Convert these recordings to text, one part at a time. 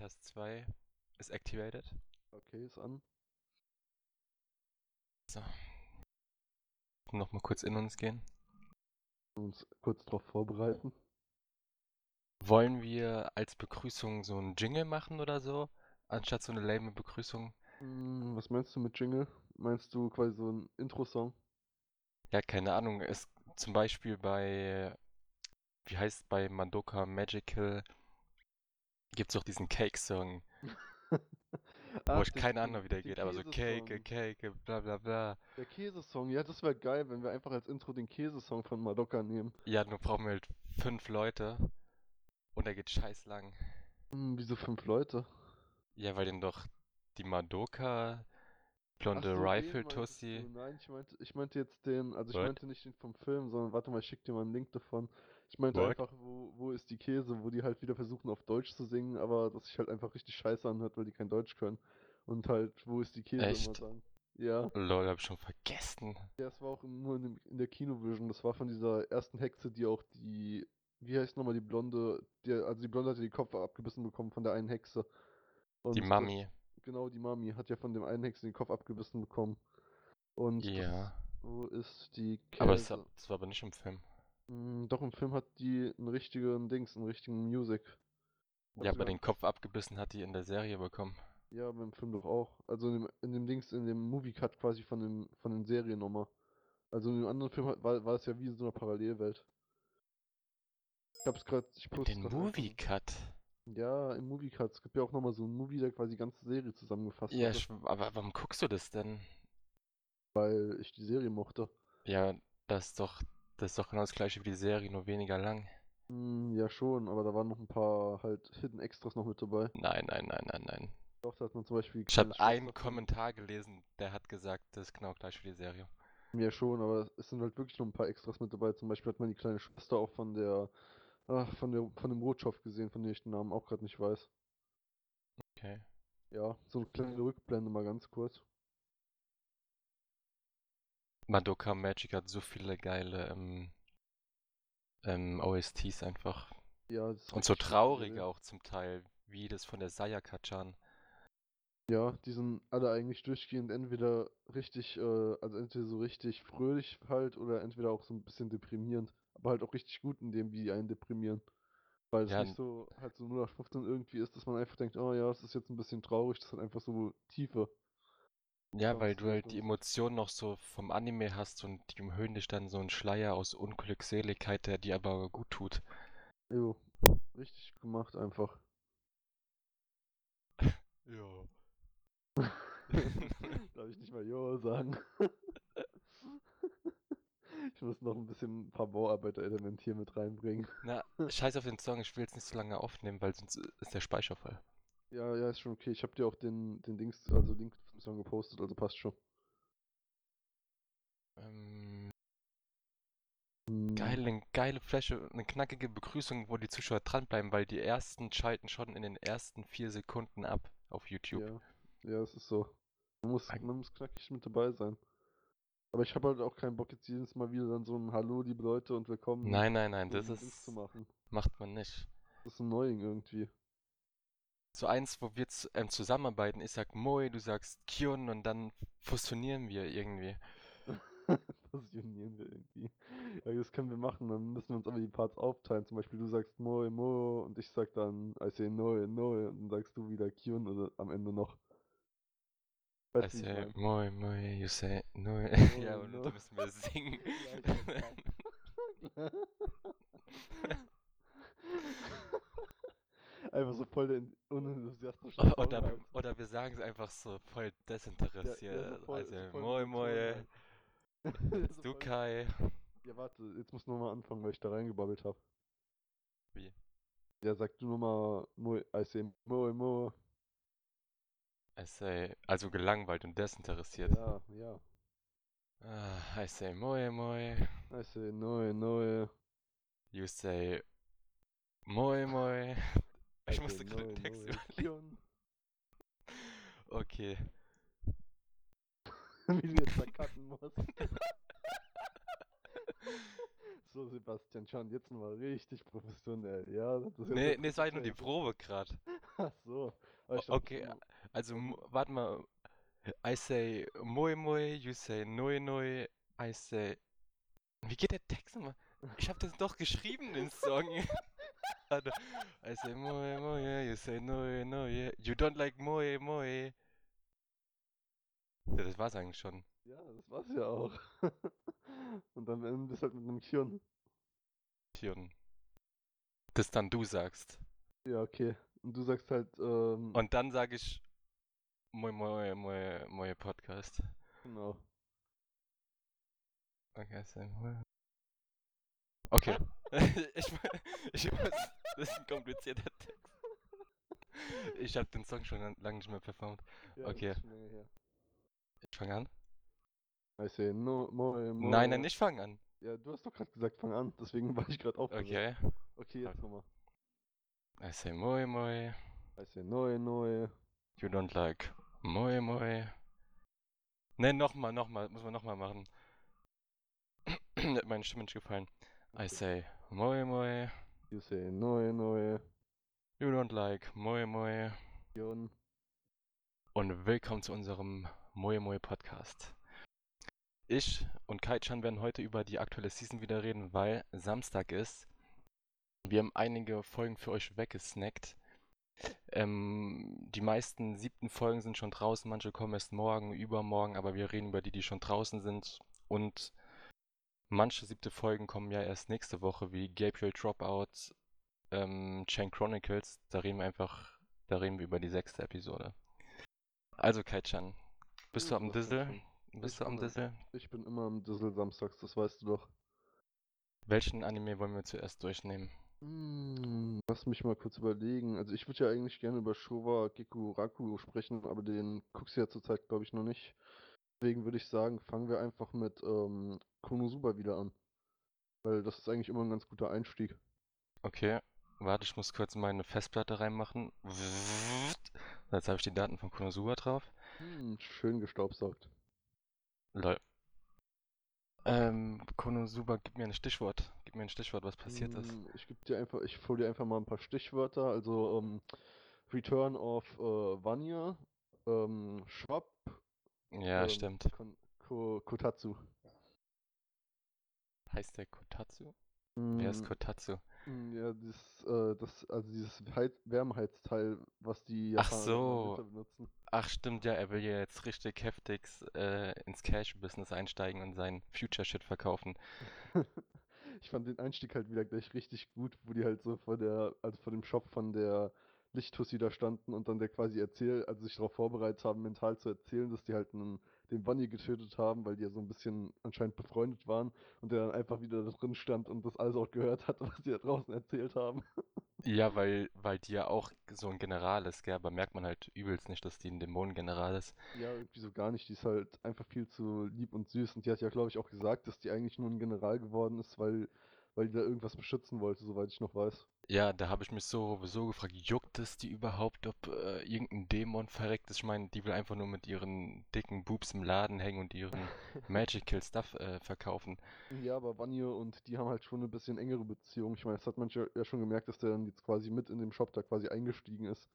Test 2 ist activated. Okay, ist an. So. Nochmal kurz in uns gehen. Uns kurz darauf vorbereiten. Wollen wir als Begrüßung so einen Jingle machen oder so? Anstatt so eine lame Begrüßung? Hm, was meinst du mit Jingle? Meinst du quasi so ein Intro-Song? Ja, keine Ahnung. Es zum Beispiel bei, wie heißt bei Madoka Magical, gibt es auch diesen Cake-Song. wo ich den- keine Ahnung, wie der geht, aber so Cake. Cake, bla bla bla. Der Käsesong, ja, das wäre geil, wenn wir einfach als Intro den Käsesong von Madoka nehmen. Ja, nur brauchen wir halt fünf Leute. Und der geht scheiß lang. Hm, wieso fünf Leute? Ja, weil den doch die Madoka, Blonde so, Rifle Tussi. Nein, ich meinte, ich meinte jetzt den, also ich What? meinte nicht den vom Film, sondern warte mal, ich schick dir mal einen Link davon. Ich meinte What? einfach, wo, wo ist die Käse, wo die halt wieder versuchen auf Deutsch zu singen, aber das sich halt einfach richtig scheiße anhört, weil die kein Deutsch können. Und halt, wo ist die Käse immer Echt? sagen. Ja, Lol, hab ich schon vergessen. ja, es war auch nur in, dem, in der Kinovision, das war von dieser ersten Hexe, die auch die, wie heißt nochmal die Blonde, die, also die Blonde hatte den Kopf abgebissen bekommen von der einen Hexe. Und Die das- Mami. Genau, die Mami hat ja von dem einen Hexen den Kopf abgebissen bekommen. Und das- Ja. wo ist die Käse? Aber es, das war aber nicht im Film. Mm, doch, im Film hat die einen richtigen Dings, einen richtigen Music. Hat Ja, aber den Kopf abgebissen hat die in der Serie bekommen. Ja, aber im Film doch auch. Also in dem, in dem Dings, in dem Movie-Cut quasi von dem, von den Serien nochmal. Also in dem anderen Film hat- war, war es ja wie in so einer Parallelwelt. Ich hab's grad, ich poste den grad einfach- Movie Cut. Ja, im Movie-Cut. Es gibt ja auch nochmal so einen Movie, der quasi die ganze Serie zusammengefasst Ja, hatte, aber warum guckst du das denn? weil ich die Serie mochte. Ja, das ist doch, das ist doch genau das gleiche wie die Serie, nur weniger lang. Mm, ja schon, aber da waren noch ein paar halt Hidden Extras noch mit dabei. Nein, nein, nein, nein, nein. Doch, da hat man zum Beispiel Ich habe einen Kommentar gelesen, der hat gesagt, das ist genau gleich wie die Serie. Ja, schon, aber es sind halt wirklich noch ein paar Extras mit dabei. Zum Beispiel hat man die kleine Schwester auch von der, ach, von der, von dem Rotschopf gesehen, von dem ich den Namen auch gerade nicht weiß. Okay. Ja, so eine kleine Rückblende mal ganz kurz. Madoka Magic hat so viele geile ähm, ähm, OSTs einfach. Ja, das ist Und so traurige gesehen. auch zum Teil, wie das von der Sayaka-chan. Ja, die sind alle eigentlich durchgehend entweder richtig, äh, also entweder so richtig fröhlich halt oder entweder auch so ein bisschen deprimierend. Aber halt auch richtig gut in dem, wie die einen deprimieren. Weil es Ja, nicht so halt so 0815 irgendwie ist, dass man einfach denkt, oh ja, es ist jetzt ein bisschen traurig, das hat einfach so Tiefe. Ja, weil du halt die Emotionen noch so vom Anime hast und die umhüllen dich dann so ein Schleier aus Unglückseligkeit, der dir aber gut tut. Jo, richtig gemacht einfach. Ja. Darf ich nicht mal Jo sagen? Ich muss noch ein bisschen ein paar Bauarbeiter-Elemente hier mit reinbringen. Na, scheiß auf den Song, ich will jetzt nicht so lange aufnehmen, weil sonst ist der Speicher voll. Ja, ja, ist schon okay. Ich habe dir auch den, den Dings, also Link zum Song gepostet, also passt schon. Ähm, Hm, geile, geile Fläche, eine knackige Begrüßung, wo die Zuschauer dranbleiben, weil die ersten schalten schon in den ersten vier Sekunden ab auf YouTube. Ja, ja, es ist so. Man muss, Ein- man muss knackig mit dabei sein. Aber ich habe halt auch keinen Bock jetzt jedes Mal wieder dann so ein Hallo, liebe Leute und willkommen Nein, nein, nein, das ein Dings ist, zu machen. macht man nicht. Das ist annoying irgendwie. So eins, wo wir ähm, zusammenarbeiten, ich sag Moi, du sagst Kion und dann fusionieren wir irgendwie. Fusionieren wir irgendwie. Ja, das können wir machen. Dann müssen wir uns aber die Parts aufteilen. Zum Beispiel du sagst Moi, Mo und ich sag dann I say Noi, Noi und dann sagst du wieder Kyun oder am Ende noch. I Weißt ich say? Moi, Moi, you say No. Ja, und no. da müssen wir singen. Ja, Einfach so voll der unenthusiastische Oder, oder wir sagen es einfach so voll Ja, desinteressiert. ja, so voll- also, so voll Moi, Moi. So du Kai. Ja, warte, jetzt muss nochmal anfangen, weil ich da reingebabbelt habe. Wie? Ja, sag du nochmal Moi, I say Moi, Mo. I say, also gelangweilt und desinteressiert. Ja, ja. Ah, I say Moi, Moi. I say Noi, Noi. You say Moi, Moi. Ich musste gerade den Text überlegen. Okay. Wie du jetzt cutten musst. so, Sebastian, schon jetzt mal richtig professionell, ja? Das Nee, nee, es war ja nur die. Probe gerade. Ach so. Okay, also warte mal. I say moi moi, you say noi noi, I say. Wie geht der Text nochmal? Ich hab das doch geschrieben, den Song. I say moi moi, you say noi noi, you don't like moi moi. Ja, das war's eigentlich schon. Ja, das war's ja auch. Und am Ende bist du halt mit einem Kion. Tion. Das dann du sagst. Ja, okay. Und du sagst halt, ähm, Und dann sage ich moi moi moi moi Podcast. genau. Okay, say moi. Okay. ich, ich muss. Das ist ein komplizierter Text. Ich habe den Song schon lange nicht mehr performt. Ja, Okay. Ich fange an? I say no, moi, moi. Nein, nein, nicht fangen an. Ja, du hast doch gerade gesagt, fang an. Deswegen war ich gerade aufgeregt. Okay. Okay, jetzt nochmal. I say moi moi. I say neue, neue. You don't like moi moi. Ne, nochmal, nochmal. Muss man nochmal machen. Hat meine Stimme nicht gefallen. I say moi moi. You say neue, neue. You don't like moi moi. Kion. und willkommen zu unserem Moe Moe Podcast. Ich und Kaichan werden heute über die aktuelle Season wieder reden, weil Samstag ist. Wir haben einige Folgen für euch weggesnackt. Ähm, die meisten siebten Folgen sind schon draußen, manche kommen erst morgen, übermorgen, aber wir reden über die, die schon draußen sind. Und manche siebte Folgen kommen ja erst nächste Woche, wie Gabriel Dropout, ähm, Chain Chronicles. Da reden wir einfach, da reden wir über die sechste Episode. Also Kaichan, bist du am Dissel? schon. Bist Ich du am Dissel? Ich bin immer am Dissel samstags, das weißt du doch. Welchen Anime wollen wir zuerst durchnehmen? Hm, lass mich mal kurz überlegen. Also ich würde ja eigentlich gerne über Showa Gekuraku sprechen, aber den guckst du ja zurzeit, glaube ich, noch nicht. Deswegen würde ich sagen, fangen wir einfach mit ähm, Konosuba wieder an. Weil das ist eigentlich immer ein ganz guter Einstieg. Okay, warte, ich muss kurz meine Festplatte reinmachen. Jetzt habe ich die Daten von Konosuba drauf. Hm, schön gestaubsaugt. Lol. Ähm, Konosuba, gib mir ein Stichwort. Gib mir ein Stichwort, was passiert ist. Hm, Ich gebe dir einfach, ich hole dir einfach mal ein paar Stichwörter. Also ähm, Return of äh, Vanya, ähm, Schwab, Ja, ähm, stimmt. Kon Ko Kotatsu. Heißt der Kotatsu? Wer ist Hm, Kotatsu? hm, Ja, dieses, äh, das, also dieses Heiz Wärmeheizteil, was die Ach Japaner im so. Benutzen. Ach stimmt, ja, er will ja jetzt richtig heftig äh, ins Cash-Business einsteigen und sein Future-Shit verkaufen. Ich fand den Einstieg halt wieder gleich richtig gut, wo die halt so vor der, also vor dem Shop von der Lichttussi da standen und dann der quasi erzählt, also sich darauf vorbereitet haben, mental zu erzählen, dass die halt einen, den Bunny getötet haben, weil die ja so ein bisschen anscheinend befreundet waren und der dann einfach wieder da drin stand und das alles auch gehört hat, was die da draußen erzählt haben. Ja, weil, weil die ja auch so ein General ist, gell, aber merkt man halt übelst nicht, dass die ein Dämonengeneral ist. Ja, irgendwie so gar nicht. Die ist halt einfach viel zu lieb und süß. Und die hat ja, glaube ich, auch gesagt, dass die eigentlich nur ein General geworden ist, weil, weil die da irgendwas beschützen wollte, soweit ich noch weiß. Ja, da habe ich mich so, so gefragt, juckt es die überhaupt, ob äh, irgendein Dämon verreckt ist? Ich meine, die will einfach nur mit ihren dicken Boobs im Laden hängen und ihren Magical Stuff äh, verkaufen. Ja, aber Vanille und die haben halt schon eine bisschen engere Beziehung. Ich meine, das hat man ja schon gemerkt, dass der dann jetzt quasi mit in dem Shop da quasi eingestiegen ist.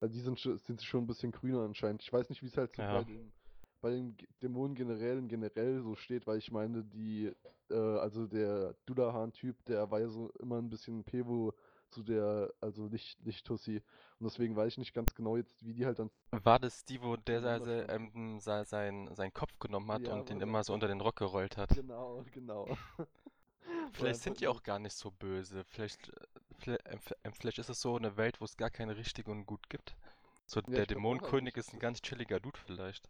Weil die sind, schon- sind schon ein bisschen grüner anscheinend. Ich weiß nicht, wie es halt so Ja. bei den, bei den Dämonen generell generell so steht, weil ich meine, die, äh, also der Dudahan-Typ, der war ja so immer ein bisschen Pevo zu der, also nicht, nicht Tussi. Und deswegen weiß ich nicht ganz genau jetzt, wie die halt dann. War das die, wo der standen. ähm, se- sein, seinen Kopf genommen hat Ja, und den er immer so unter den Rock gerollt hat? Genau, genau. Vielleicht sind die auch gar nicht so böse. Vielleicht, vielleicht, äh, äh, vielleicht ist es so eine Welt, wo es gar keine richtige und gut gibt. So, Ja, der Dämonenkönig ist ein ganz chilliger Dude vielleicht.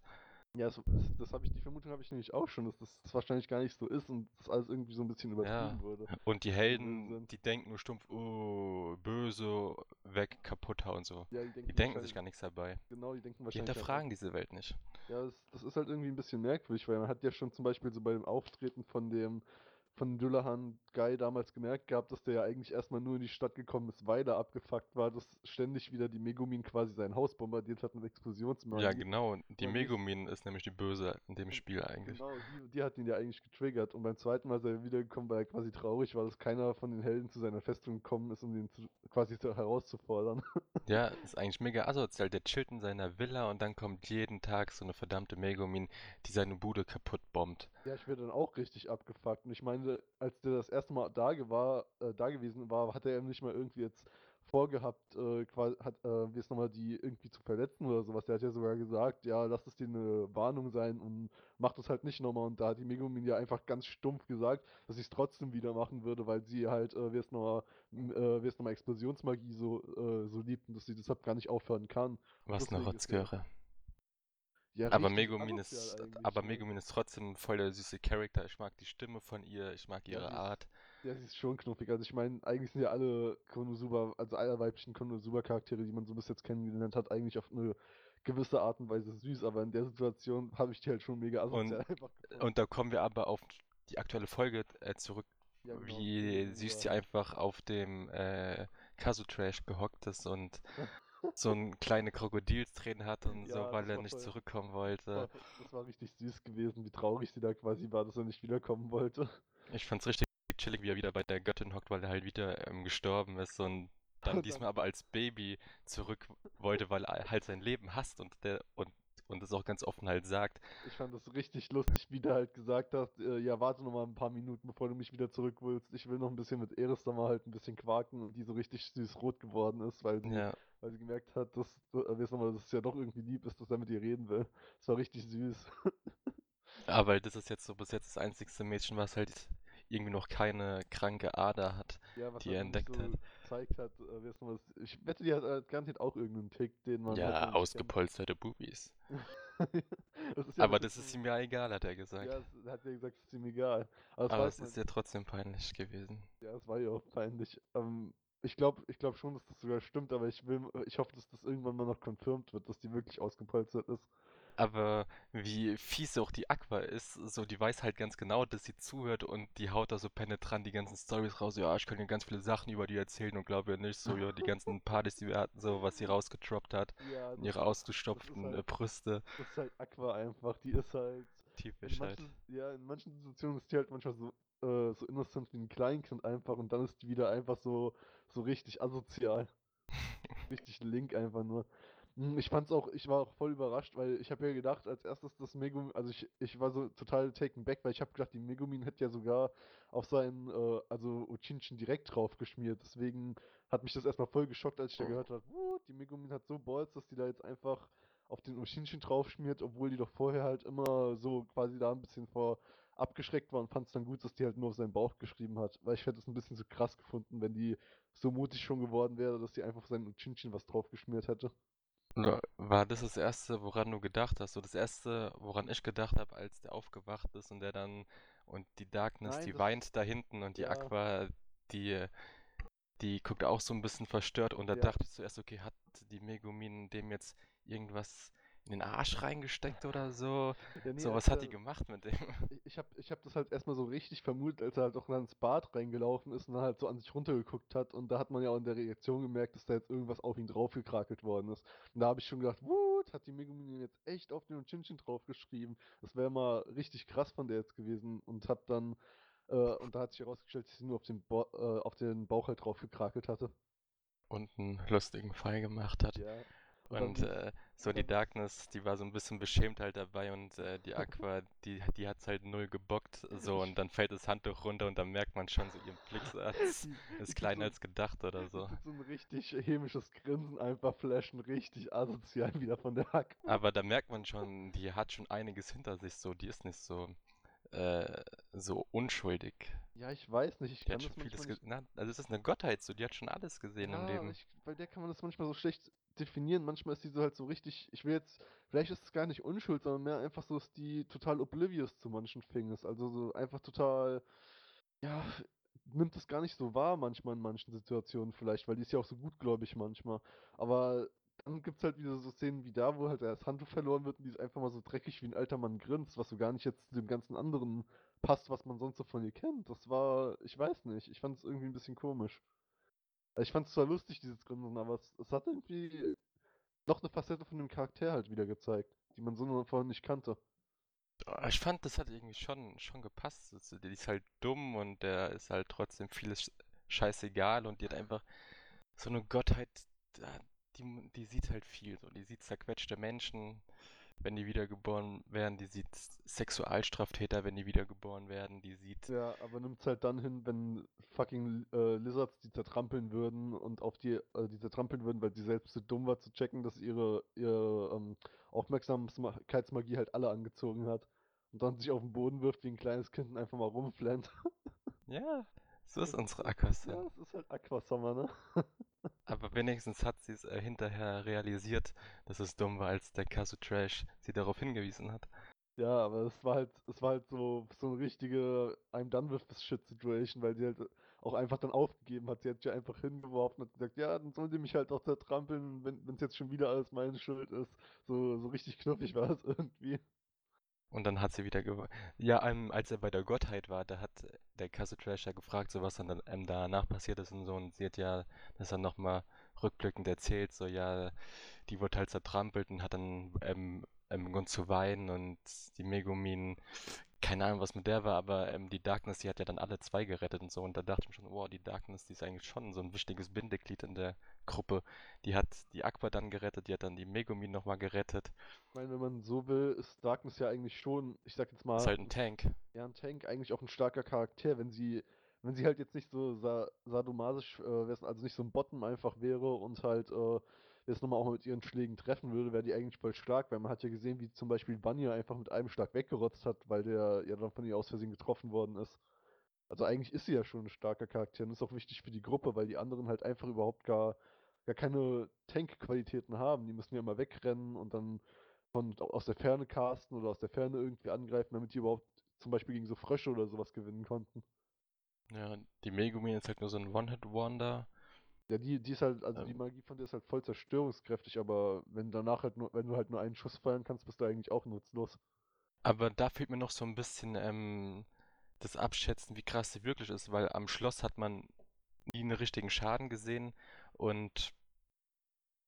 Ja, so, das, das habe ich, die Vermutung habe ich nämlich auch schon, dass das, das wahrscheinlich gar nicht so ist und das alles irgendwie so ein bisschen übertrieben Ja. wurde. Und die Helden, die denken nur stumpf, oh, böse, weg, kaputt und so. Ja, die Die denken denken sich gar nichts dabei. genau, die denken Die wahrscheinlich einfach, hinterfragen diese Welt nicht. ja, das, das ist halt irgendwie ein bisschen merkwürdig, weil man hat ja schon zum Beispiel so bei dem Auftreten von dem, von Dullahan Guy damals gemerkt gehabt, dass der ja eigentlich erstmal nur in die Stadt gekommen ist, weil er abgefuckt war, dass ständig wieder die Megumin quasi sein Haus bombardiert hat mit Explosionsmagie. Ja, genau. Die Und Megumin ist nämlich die Böse in dem Spiel eigentlich. Genau, die, die hat ihn ja eigentlich getriggert. Und beim zweiten Mal ist er wiedergekommen, weil er quasi traurig war, dass keiner von den Helden zu seiner Festung gekommen ist, um ihn zu, quasi zu, herauszufordern. Ja, ist eigentlich mega asozial. Der chillt in seiner Villa und dann kommt jeden Tag so eine verdammte Megumin, die seine Bude kaputt bombt. Ja, ich werde dann auch richtig abgefuckt. Und ich meine, als der das erste Mal da, war, äh, da gewesen war, hat er nicht mal irgendwie jetzt vorgehabt, äh, hat, äh, wie es nochmal, die irgendwie zu verletzen oder sowas. Der hat ja sogar gesagt, ja, lass es dir eine Warnung sein und mach das halt nicht nochmal. Und da hat die Megumin ja einfach ganz stumpf gesagt, dass sie es trotzdem wieder machen würde, weil sie halt, äh, wie es nochmal, äh, wie es nochmal Explosionsmagie so, äh, so liebt und dass sie deshalb gar nicht aufhören kann. Was eine Rotzgöre. Ja, Aber Megumin ist, aber? Megumin ist trotzdem voll der süße Charakter. Ich mag die Stimme von ihr, ich mag Ja, ihre ist- Art. Ja, sie ist schon knuffig. Also ich meine, eigentlich sind ja alle Konosuba, also alle weiblichen Konosuba-Charaktere, die man so bis jetzt kennengelernt hat, eigentlich auf eine gewisse Art und Weise süß, aber in der Situation habe ich die halt schon mega asozial einfach gefunden. Und da kommen wir aber auf die aktuelle Folge äh, zurück, Ja, genau, wie Konosuba. süß sie einfach auf dem äh, Kazu-Trash gehockt ist und so ein kleine Krokodilstränen hat und so, Ja, weil das er nicht voll- zurückkommen wollte. das war richtig süß gewesen, wie traurig sie da quasi war, dass er nicht wiederkommen wollte. Ich fand's richtig chillig, wie er wieder bei der Göttin hockt, weil er halt wieder ähm, gestorben ist und dann diesmal aber als Baby zurück wollte, weil er halt sein Leben hasst und der und und es auch ganz offen halt sagt. Ich fand das richtig lustig, wie der halt gesagt hat, äh, ja, warte noch mal ein paar Minuten, bevor du mich wieder zurück willst. Ich will noch ein bisschen mit Eris da mal halt ein bisschen quaken und die so richtig süß rot geworden ist, weil sie, Ja, weil sie gemerkt hat, dass, äh, weiß noch mal, dass es ja doch irgendwie lieb ist, dass er mit ihr reden will. Das war richtig süß. aber das ist jetzt so bis jetzt das einzigste Mädchen, was halt irgendwie noch keine kranke Ader hat. Ja, was Die er er entdeckt so hat. gezeigt hat, äh, das- ich wette, die hat äh, garantiert auch irgendeinen Tick, den man halt Ja, kennt. ausgepolsterte Bubis. das ja Aber das ist ihm ja egal, hat er gesagt. Ja, es hat ja gesagt, es ist ihm egal. Aber, das Aber es ist ja trotzdem peinlich gewesen. Ja, es war ja auch peinlich. Ähm, ich glaube ich glaub schon, dass das sogar stimmt, aber ich will, ich hoffe, dass das irgendwann mal noch confirmed wird, dass die wirklich ausgepolstert ist. Aber wie fies auch die Aqua ist, so die weiß halt ganz genau, dass sie zuhört und die haut da so penetrant die ganzen Stories raus. Ja, ich kann dir ganz viele Sachen über die erzählen und glaube ja nicht so, ja, die ganzen Partys, die wir hatten, so was sie rausgetroppt hat, Ja, ihre ausgestopften halt- äh, Brüste, das ist halt Aqua einfach. Die ist halt. In typisch halt. ja, in manchen Situationen ist die halt manchmal so, äh, so innocent wie ein Kleinkind einfach und dann ist die wieder einfach so, so richtig asozial. richtig link einfach nur. Hm, Ich fand's auch, ich war auch voll überrascht, weil ich habe ja gedacht, als erstes das Megumin, also ich, ich war so total taken back, weil ich habe gedacht, die Megumin hätte ja sogar auf seinen, äh, also Uchinchin direkt drauf geschmiert. Deswegen hat mich das erstmal voll geschockt, als ich da Oh. gehört habe, "What, die Megumin hat so Balls, dass die da jetzt einfach auf den Uchinchin drauf schmiert, obwohl die doch vorher halt immer so quasi da ein bisschen vor abgeschreckt war und fand es dann gut, dass die halt nur auf seinen Bauch geschrieben hat. Weil ich hätte es ein bisschen so krass gefunden, wenn die so mutig schon geworden wäre, dass die einfach auf seinen Uchinchin was drauf geschmiert hätte. Oder war das das Erste, woran du gedacht hast? So das Erste, woran ich gedacht habe, als der aufgewacht ist und der dann und die Darkness, Nein, die das- weint da hinten und die ja. Aqua, die, die guckt auch so ein bisschen verstört und da Ja. dachte ich zuerst, okay, hat die Megumin dem jetzt irgendwas in den Arsch reingesteckt oder so? Ja, nee, So, was hat er- die gemacht mit dem? Ich- habe ich hab das halt erstmal so richtig vermutet, als er halt auch ins Bad reingelaufen ist und dann halt so an sich runtergeguckt hat. Und da hat man ja auch in der Reaktion gemerkt, dass da jetzt irgendwas auf ihn draufgekrakelt worden ist. Und da habe ich schon gedacht, what, hat die Megumin jetzt echt auf den Chinchin draufgeschrieben? Das wäre mal richtig krass von der jetzt gewesen. Und hab dann, äh, und da hat sich herausgestellt, dass sie nur auf den, Bo äh, auf den Bauch halt draufgekrakelt hatte. Und einen lustigen Fall gemacht hat. Ja. Und äh, so die Darkness, die war so ein bisschen beschämt halt dabei und äh, die Aqua, die, die hat's halt null gebockt. So, und dann fällt das Handtuch runter und dann merkt man schon so ihren Blick so, das die- die ist kleiner so- als gedacht oder so. so ein richtig hämisches Grinsen einfach flashen, richtig asozial wieder von der Hack. Aber da merkt man schon, die hat schon einiges hinter sich so, die ist nicht so, äh, so unschuldig. Ja, ich weiß nicht, ich Die kann hat schon vieles nicht na, also es ist eine Gottheit so, die hat schon alles gesehen im Ja, Leben. Ich, bei der kann man das manchmal so schlecht definieren. Manchmal ist die so halt so richtig, ich will jetzt, vielleicht ist es gar nicht Unschuld, sondern mehr einfach so, dass die total oblivious zu manchen Dingen ist. Also so einfach total, ja, nimmt es gar nicht so wahr manchmal in manchen Situationen vielleicht, weil die ist ja auch so gutgläubig manchmal. Aber dann gibt es halt wieder so Szenen wie da, wo halt das Handtuch verloren wird und die ist einfach mal so dreckig wie ein alter Mann grinst, was so gar nicht jetzt zu dem ganzen anderen passt, was man sonst so von ihr kennt. Das war, ich weiß nicht, ich fand es irgendwie ein bisschen komisch. Also ich fand es zwar lustig, dieses Grinsen, aber es, es hat irgendwie noch eine Facette von dem Charakter halt wieder gezeigt, die man so vorher nicht kannte. Ich fand, das hat irgendwie schon, schon gepasst. Die ist halt dumm und der ist halt trotzdem vieles scheißegal und die hat einfach so eine Gottheit, die, die sieht halt viel so. Die sieht zerquetschte Menschen, wenn die wiedergeboren werden, die sieht Sexualstraftäter, wenn die wiedergeboren werden, die sieht. Ja, aber nimmt's halt dann hin, wenn fucking äh, Lizards die zertrampeln würden und auf die, äh, die zertrampeln würden, weil sie selbst zu dumm war zu checken, dass ihre, ihre ähm, Aufmerksamkeitsmagie halt alle angezogen hat. Und dann sich auf den Boden wirft wie ein kleines Kind und einfach mal rumflennt. Ja, so ist Das- unsere Ja, Aquasummer. es ist halt Aquasummer, ne? Aber wenigstens hat sie es äh, hinterher realisiert, dass es dumm war, als der Kasu Trash sie darauf hingewiesen hat. Ja, aber es war halt, es war halt so, so eine richtige I'm done with this shit Situation, weil sie halt auch einfach dann aufgegeben hat. Sie hat sich einfach hingeworfen und gesagt, ja, dann sollen sie mich halt auch zertrampeln, wenn es jetzt schon wieder alles meine Schuld ist. So, so richtig knuffig war es irgendwie. Und dann hat sie wieder gewonnen. Ja, ähm, als er bei der Gottheit war, da hat der Kasu Trash ja gefragt, so was dann ähm, danach passiert ist und so. Und sie hat ja das dann nochmal rückblickend erzählt, so ja, die wurde halt zertrampelt und hat dann ähm, ähm, begonnen zu weinen und die Megumin, keine Ahnung, was mit der war, aber ähm, die Darkness, die hat ja dann alle zwei gerettet und so. Und da dachte ich mir schon, wow, die Darkness, die ist eigentlich schon so ein wichtiges Bindeglied in der Gruppe. Die hat die Aqua dann gerettet, die hat dann die Megumin nochmal gerettet. Ich meine, wenn man so will, ist Darkness ja eigentlich schon, ich sag jetzt mal, Ist halt ein Tank. ja, ein Tank, eigentlich auch ein starker Charakter, wenn sie, wenn sie halt jetzt nicht so sa sadomasisch, äh, wär's- also nicht so ein Bottom einfach wäre und halt äh, jetzt nochmal auch mit ihren Schlägen treffen würde, wäre die eigentlich voll stark, weil man hat ja gesehen, wie zum Beispiel Vanya einfach mit einem Schlag weggerotzt hat, weil der ja dann von ihr aus Versehen getroffen worden ist. Also eigentlich ist sie ja schon ein starker Charakter und ist auch wichtig für die Gruppe, weil die anderen halt einfach überhaupt gar, gar keine Tank-Qualitäten haben. Die müssen ja immer wegrennen und dann von aus der Ferne casten oder aus der Ferne irgendwie angreifen, damit die überhaupt zum Beispiel gegen so Frösche oder sowas gewinnen konnten. Ja, die Megumin ist halt nur so ein One-Hit-Wonder. Ja, die, die ist halt, also die Ähm. Magie von der ist halt voll zerstörungskräftig, aber wenn danach halt nur, wenn du halt nur einen Schuss feuern kannst, bist du eigentlich auch nutzlos. Aber da fehlt mir noch so ein bisschen ähm, das Abschätzen, wie krass sie wirklich ist, weil am Schloss hat man nie einen richtigen Schaden gesehen und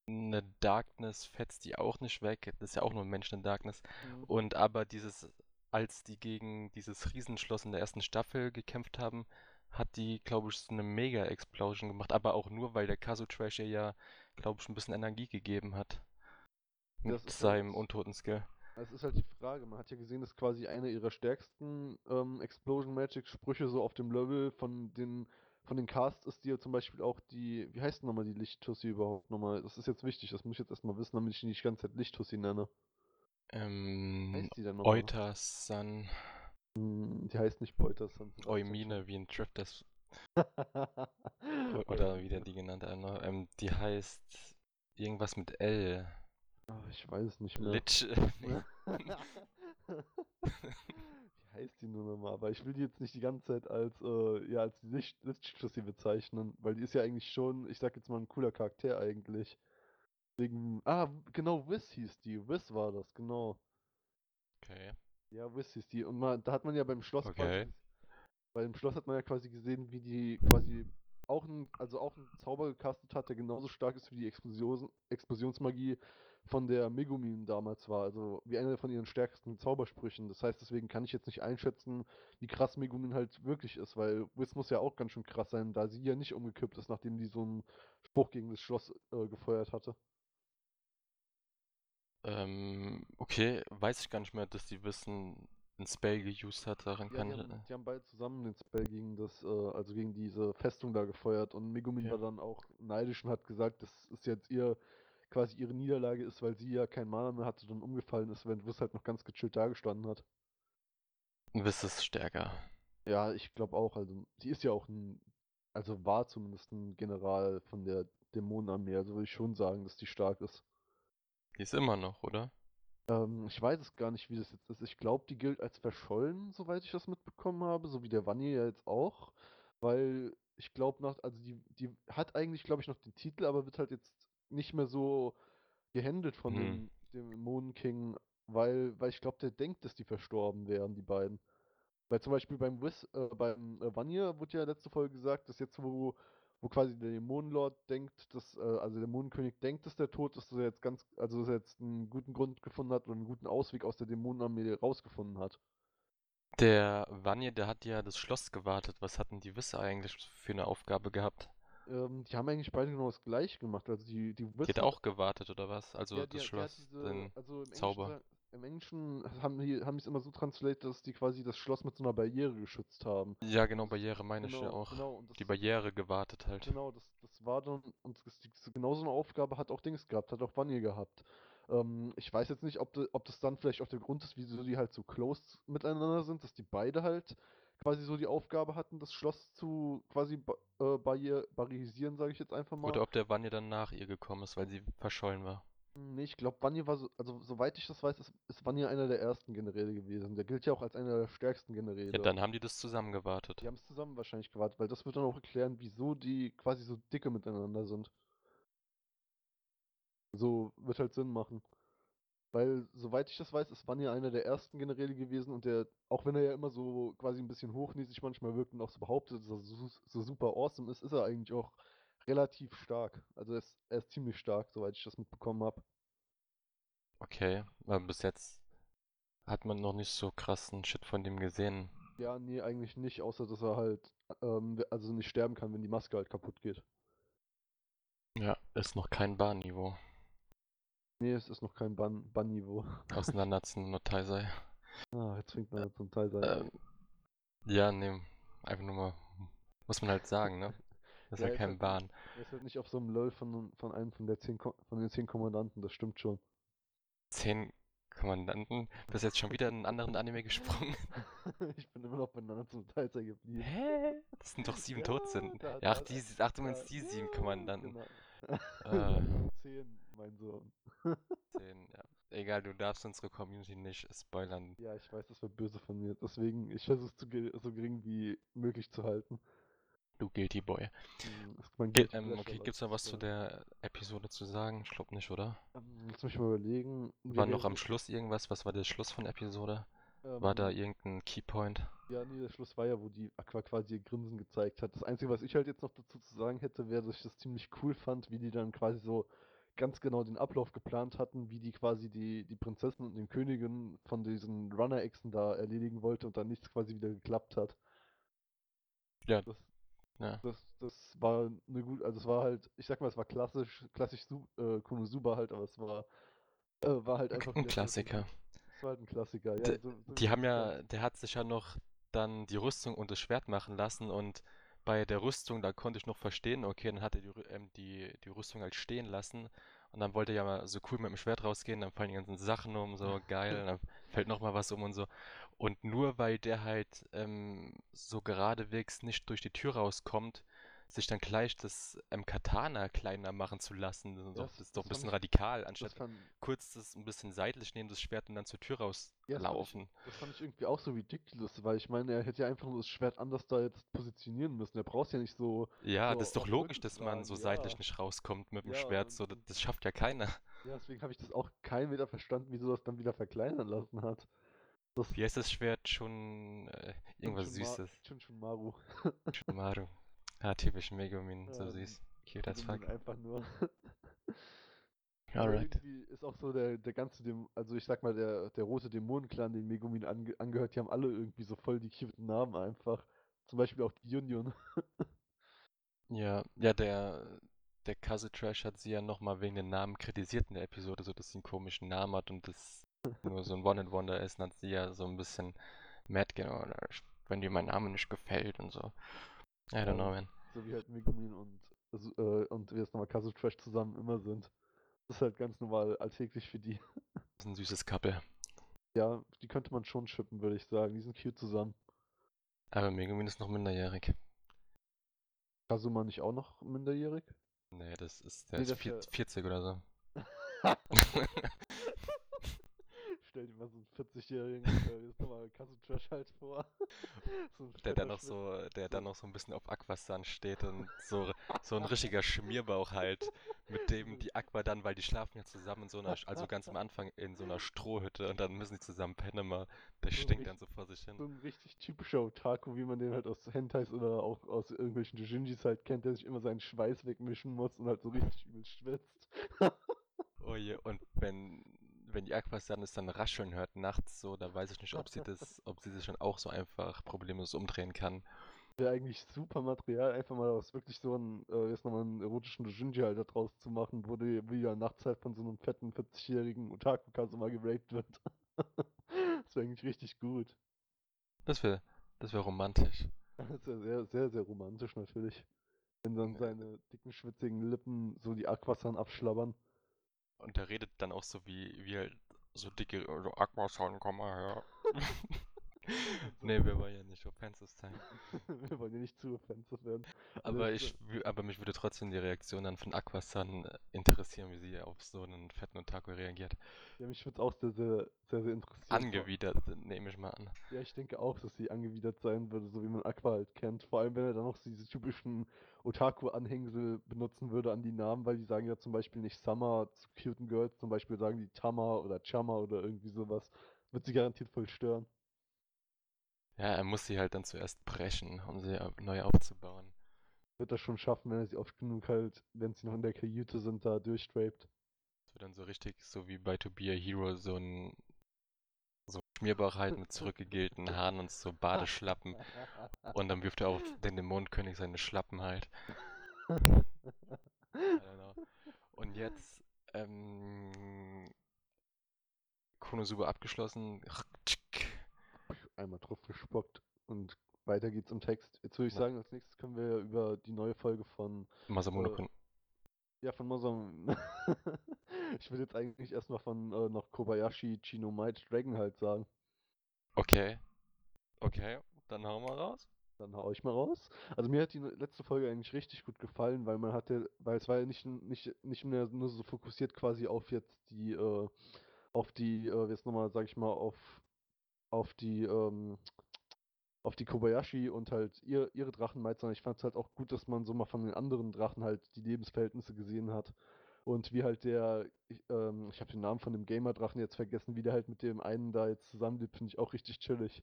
eine Darkness fetzt die auch nicht weg. Das ist ja auch nur ein Mensch, eine Darkness. Und aber dieses, als die gegen dieses Riesenschloss in der ersten Staffel gekämpft haben, hat die, glaube ich, eine Mega-Explosion gemacht. Aber auch nur, weil der Kazu Trash ihr ja, glaube ich, ein bisschen Energie gegeben hat. Mit Das seinem halt- untoten Skill. Es ist halt die Frage, man hat ja gesehen, dass quasi eine ihrer stärksten ähm, Explosion Magic Sprüche so auf dem Level von den von den Casts ist, die ja zum Beispiel auch die, wie heißt denn nochmal die Lichttussi überhaupt nochmal? Das ist jetzt wichtig, das muss ich jetzt erstmal wissen, damit ich die nicht die ganze Zeit Lichttussi nenne. Ähm, heißt die denn nochmal? Eutersan, Die heißt nicht Beuter, sonst Eumine, wie ein Drifters oder Oder wie der die genannt hat. ne? Ähm, die heißt irgendwas mit L. ich weiß es nicht mehr. Nee. Wie heißt die nur nochmal? Aber ich will die jetzt nicht die ganze Zeit als, äh, ja, als Licht Lichtschussi bezeichnen, weil die ist ja eigentlich schon, ich sag jetzt mal, ein cooler Charakter eigentlich. Wegen, ah, genau, Wiz hieß die. Wiz war das, genau. Okay. Ja, Wiz hieß die. Und man, da hat man ja beim Schloss Okay. quasi, beim Schloss hat man ja quasi gesehen, wie die quasi auch ein, also auch einen Zauber gecastet hat, der genauso stark ist wie die Explosion, Explosionsmagie von der Megumin damals war. Also wie einer von ihren stärksten Zaubersprüchen. Das heißt, deswegen kann ich jetzt nicht einschätzen, wie krass Megumin halt wirklich ist, weil Wiz muss ja auch ganz schön krass sein, da sie ja nicht umgekippt ist, nachdem die so einen Spruch gegen das Schloss äh, gefeuert hatte. Ähm, okay, weiß ich gar nicht mehr, dass die Wissen ein Spell geused hat. Daran Ja, kann die ich. haben, die haben beide zusammen den Spell gegen das, äh, also gegen diese Festung da gefeuert und Megumin Ja. war dann auch neidisch und hat gesagt, dass es jetzt ihr quasi ihre Niederlage ist, weil sie ja kein Mana mehr hatte und umgefallen ist, während Wiss halt noch ganz gechillt dagestanden hat. Wiss ist stärker. Ja, ich glaube auch, also sie ist ja auch ein, also war zumindest ein General von der Dämonenarmee, also würde ich schon sagen, dass die stark ist. Die ist immer noch, oder? Ähm, ich weiß es gar nicht, wie das jetzt ist. Ich glaube, die gilt als verschollen, soweit ich das mitbekommen habe, so wie der Vanille ja jetzt auch. Weil ich glaube nach, also die, die hat eigentlich, glaube ich, noch den Titel, aber wird halt jetzt nicht mehr so gehandelt von Hm. dem, dem Moon King, weil, weil ich glaube, der denkt, dass die verstorben wären, die beiden. Weil zum Beispiel beim Wiz, äh, beim äh, Vanir wurde ja letzte Folge gesagt, dass jetzt, wo, wo quasi der Dämonenlord denkt, dass, äh, also der Dämonenkönig denkt, dass der tot ist, dass er jetzt ganz, also dass er jetzt einen guten Grund gefunden hat und einen guten Ausweg aus der Dämonenarmee rausgefunden hat. Der Vanya, der hat ja das Schloss gewartet. Was hatten die Wisse eigentlich für eine Aufgabe gehabt? Ähm, die haben eigentlich beide genau das gleiche gemacht. Also die, die Die Wiz hat auch gewartet, oder was? Also Ja, das die, die Schloss, diese, den also Zauber. Englischen, im Englischen haben die haben es immer so translated, dass die quasi das Schloss mit so einer Barriere geschützt haben. Ja, genau, Barriere meine ich ja Genau, auch. genau, Die Barriere gewartet halt. genau, das, das war dann, und das, die, genau so eine Aufgabe hat auch Dings gehabt, hat auch Vanille gehabt. Ähm, ich weiß jetzt nicht, ob, de, ob das dann vielleicht auch der Grund ist, wieso die halt so close miteinander sind, dass die beide halt quasi so die Aufgabe hatten, das Schloss zu quasi ba äh, barrier barrierisieren, sage ich jetzt einfach mal. Oder ob der Vanya dann nach ihr gekommen ist, weil sie verschollen war. Nee, ich glaube, Vanir war so, also soweit ich das weiß, ist, ist Vanir einer der ersten Generäle gewesen. Der gilt ja auch als einer der stärksten Generäle. Ja, dann haben die das zusammen gewartet. Die haben es zusammen wahrscheinlich gewartet, weil das wird dann auch erklären, wieso die quasi so dicke miteinander sind. So wird halt Sinn machen. Weil, soweit ich das weiß, ist Vanir einer der ersten Generäle gewesen und der, auch wenn er ja immer so quasi ein bisschen hochnäsig manchmal wirkt und auch so behauptet, dass er so, so super awesome ist, ist er eigentlich auch relativ stark. Also er ist, er ist ziemlich stark, soweit ich das mitbekommen habe. Okay, aber bis jetzt hat man noch nicht so krassen Shit von dem gesehen. Ja, nee, eigentlich nicht, außer dass er halt ähm, also nicht sterben kann, wenn die Maske halt kaputt geht. Ja, ist noch kein Bahnniveau. Nee, es ist noch kein Ban Ban-Niveau. Auseinanderziehen nur Taisei. Ah, jetzt fängt man zum Teil sein. Ähm, ja, nee, einfach nur mal, muss man halt sagen, ne? Das ist Ja, ja kein Bahn. Er ist halt nicht auf so einem LOL von, von einem von, der zehn, von den zehn Kommandanten, das stimmt schon. Zehn Kommandanten. Bist jetzt schon wieder in einen anderen Anime gesprungen? ich bin immer noch bei zum Teil geblieben. Hä? Das sind doch sieben Ja, Todsünden. Ja, ach, die, ach, du meinst die sieben Kommandanten. Genau. Äh. Zehn, mein Sohn. Zehn, ja. Egal, du darfst unsere Community nicht spoilern. Ja, ich weiß, das wird böse von mir. Deswegen, ich versuche es so gering wie möglich zu halten. Du Guilty Boy. Hm, ist mein Ge ähm, okay, gibt's noch was zu der Episode zu sagen? Ich glaube nicht, oder? Ähm, Lass mich mal überlegen. War noch am Schluss irgendwas? Was war der Schluss von Episode? War da ähm, irgendein Keypoint? Ja, nee, der Schluss war ja, wo die Aqua quasi ihr Grinsen gezeigt hat. Das Einzige, was ich halt jetzt noch dazu zu sagen hätte, wäre, dass ich das ziemlich cool fand, wie die dann quasi so ganz genau den Ablauf geplant hatten, wie die quasi die, die Prinzessin und den Königin von diesen Runner-Echsen da erledigen wollte und dann nichts quasi wieder geklappt hat. Ja, Das, ja. das, das war eine gut, also es war halt, ich sag mal, es war klassisch, klassisch äh, Konosuba halt, aber es war, äh, war halt einfach Ein Klassiker. Es war halt ein Klassiker, ja. D- so, so Die haben ja, der hat sich ja noch dann die Rüstung und das Schwert machen lassen und bei der Rüstung, da konnte ich noch verstehen, okay, dann hat er die, ähm, die, die Rüstung halt stehen lassen und dann wollte er ja mal so cool mit dem Schwert rausgehen, dann fallen die ganzen Sachen um, so geil, und dann fällt noch mal was um und so. Und nur weil der halt ähm, so geradewegs nicht durch die Tür rauskommt, sich dann gleich das ähm, Katana kleiner machen zu lassen, das ist doch, das- das ist doch das ein bisschen radikal, Das anstatt fand, kurz das ein bisschen seitlich nehmen, das Schwert und dann zur Tür Ja, das rauslaufen. Das fand ich irgendwie auch so ridiculous, weil ich meine, er hätte ja einfach nur das Schwert anders da jetzt positionieren müssen. Er braucht ja nicht so. Ja, so das ist doch logisch, dass man so seitlich ja. nicht rauskommt mit dem Ja, Schwert. So, das, das schafft ja keiner. Ja, deswegen habe ich das auch kein Meter verstanden, wieso das dann wieder verkleinern lassen hat. Das Wie heißt das Schwert? Schon äh, irgendwas Süßes. Chunchumaru. Shumaru. Ja, typisch Megumin, so Ähm, süß. Cute as fuck. Einfach nur. Alright. irgendwie ist auch so der, der ganze, Däm also ich sag mal, der, der rote Dämonenclan, den Megumin ange angehört, die haben alle irgendwie so voll die cute Namen einfach. Zum Beispiel auch die Union. Ja, ja, der, der Kazu Trash hat sie ja nochmal wegen den Namen kritisiert in der Episode, so dass sie einen komischen Namen hat und das nur so ein One-and-Wonder ist. Und hat sie ja so ein bisschen mad oder wenn dir mein Name nicht gefällt und so. I don't know, man. So wie halt Megumin und, äh, und wie es nochmal Kazu Trash zusammen immer sind. Das ist halt ganz normal alltäglich für die. Das ist ein süßes Couple. Ja, die könnte man schon shippen, würde ich sagen. Die sind cute zusammen. Aber Megumin ist noch minderjährig. Kazuma nicht auch noch minderjährig? Nee, das ist, der Nee, ist das vier, ist ja- 40 oder so. stell dir mal so einen 40-jährigen, äh, jetzt nochmal Kazu Trash halt vor. so der dann noch so, der dann noch so ein bisschen auf Aquasan steht und so, so ein richtiger Schmierbauch halt, mit dem die Aqua dann, weil die schlafen ja zusammen in so einer, also ganz am Anfang in so einer Strohhütte und dann müssen die zusammen pennen mal. Der so stinkt dann so vor sich hin. So ein richtig typischer Otaku, wie man den halt aus Hentais oder auch aus irgendwelchen Dojinjis halt kennt, der sich immer seinen Schweiß wegmischen muss und halt so richtig übel schwitzt. oh je, und wenn wenn die Aquasanis dann rascheln hört nachts so, da weiß ich nicht, ob sie das, ob sie sich dann auch so einfach problemlos umdrehen kann. Wäre eigentlich super Material, einfach mal aus wirklich so einem, äh, jetzt nochmal einen erotischen Dojinji halt da draus zu machen, wo die, wie ja nachts halt von so einem fetten 40-jährigen Otaku mal geraped wird. das wäre eigentlich richtig gut. Das wäre das wär romantisch. Das wäre sehr, sehr, sehr romantisch natürlich. Wenn dann seine dicken, schwitzigen Lippen so die Aquasan abschlabbern. Und der redet dann auch so wie, wie halt so dicke, so Aquasan, komm mal her. Nee, wir wollen ja nicht offensive sein. wir wollen ja nicht zu offensive werden. Aber, also, ich, aber mich würde trotzdem die Reaktion dann von Aquasan äh, interessieren, wie sie auf so einen fetten Otaku reagiert. Ja, mich würde es auch sehr, sehr, sehr, sehr interessieren. Angewidert, nehme ich mal an. Ja, ich denke auch, dass sie angewidert sein würde, so wie man Aqua halt kennt. Vor allem, wenn er dann noch diese typischen Otaku-Anhängsel benutzen würde an die Namen, weil die sagen ja zum Beispiel nicht Summer zu cuten Girls, zum Beispiel sagen die Tama oder Chama oder irgendwie sowas. Wird sie garantiert voll stören. Ja, er muss sie halt dann zuerst brechen, um sie neu aufzubauen. Wird das schon schaffen, wenn er sie oft genug halt, wenn sie noch in der Kajüte sind, da durchdrapt. Das wird dann so richtig, so wie bei To Be a Hero, so ein so Schmierbauch halt mit zurückgegelten Haaren und so Badeschlappen. und dann wirft er auf den Dämonenkönig seine Schlappen halt. Und jetzt, ähm, Konosuba abgeschlossen einmal drauf gespuckt und weiter geht's im Text. Jetzt würde ich ja. sagen, als nächstes können wir über die neue Folge von Masamune äh, Ja, von Masam. ich würde jetzt eigentlich erstmal von äh, noch Kobayashi Chino Might Dragon halt sagen. Okay. Okay, dann hauen wir raus. Dann hau ich mal raus. Also mir hat die letzte Folge eigentlich richtig gut gefallen, weil man hatte, weil es war ja nicht, nicht, nicht mehr nur so fokussiert quasi auf jetzt die, äh, auf die, äh, jetzt nochmal, sag ich mal, auf auf die, ähm, auf die Kobayashi und halt ihr, ihre Drachenmeister. Ich fand es halt auch gut, dass man so mal von den anderen Drachen halt die Lebensverhältnisse gesehen hat. Und wie halt der, ich, ähm, ich habe den Namen von dem Gamer-Drachen jetzt vergessen, wie der halt mit dem einen da jetzt zusammenlebt, finde ich auch richtig chillig.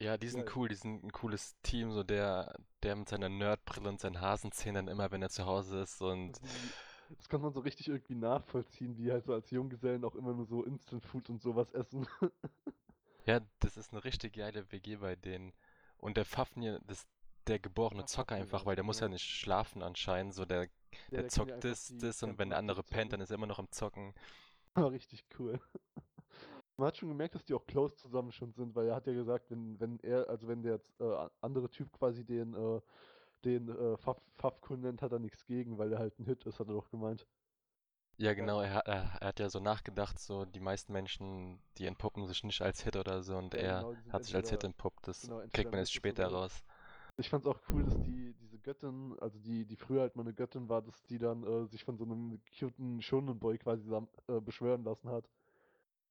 Ja, die sind ja. cool, die sind ein cooles Team, so der, der mit seiner Nerdbrille und seinen Hasenzähnen immer, wenn er zu Hause ist und. Das kann man so richtig irgendwie nachvollziehen, wie halt so als Junggesellen auch immer nur so Instant Food und sowas essen. Ja, das ist eine richtig geile WG bei denen. Und der Fafnir, das der geborene Zocker einfach, weil der muss ja nicht schlafen anscheinend. So, der, der, der zockt das, das und wenn der andere pennt, dann ist er immer noch am Zocken. Aber richtig cool. Man hat schon gemerkt, dass die auch close zusammen schon sind, weil er hat ja gesagt, wenn, wenn er, also wenn der äh, andere Typ quasi den, äh, den äh, Fafkun nennt, hat er nichts gegen, weil er halt ein Hit ist, hat er doch gemeint. Ja, genau, er, er, er, hat ja so nachgedacht, so die meisten Menschen, die entpuppen sich nicht als Hit oder so und ja, er genau, hat sich als Hit entpuppt, das genau, kriegt man erst später raus. Ich fand's auch cool, dass die, diese Göttin, also die, die früher halt mal eine Göttin war, dass die dann äh, sich von so einem cuten Shonen Boy quasi äh, beschwören lassen hat.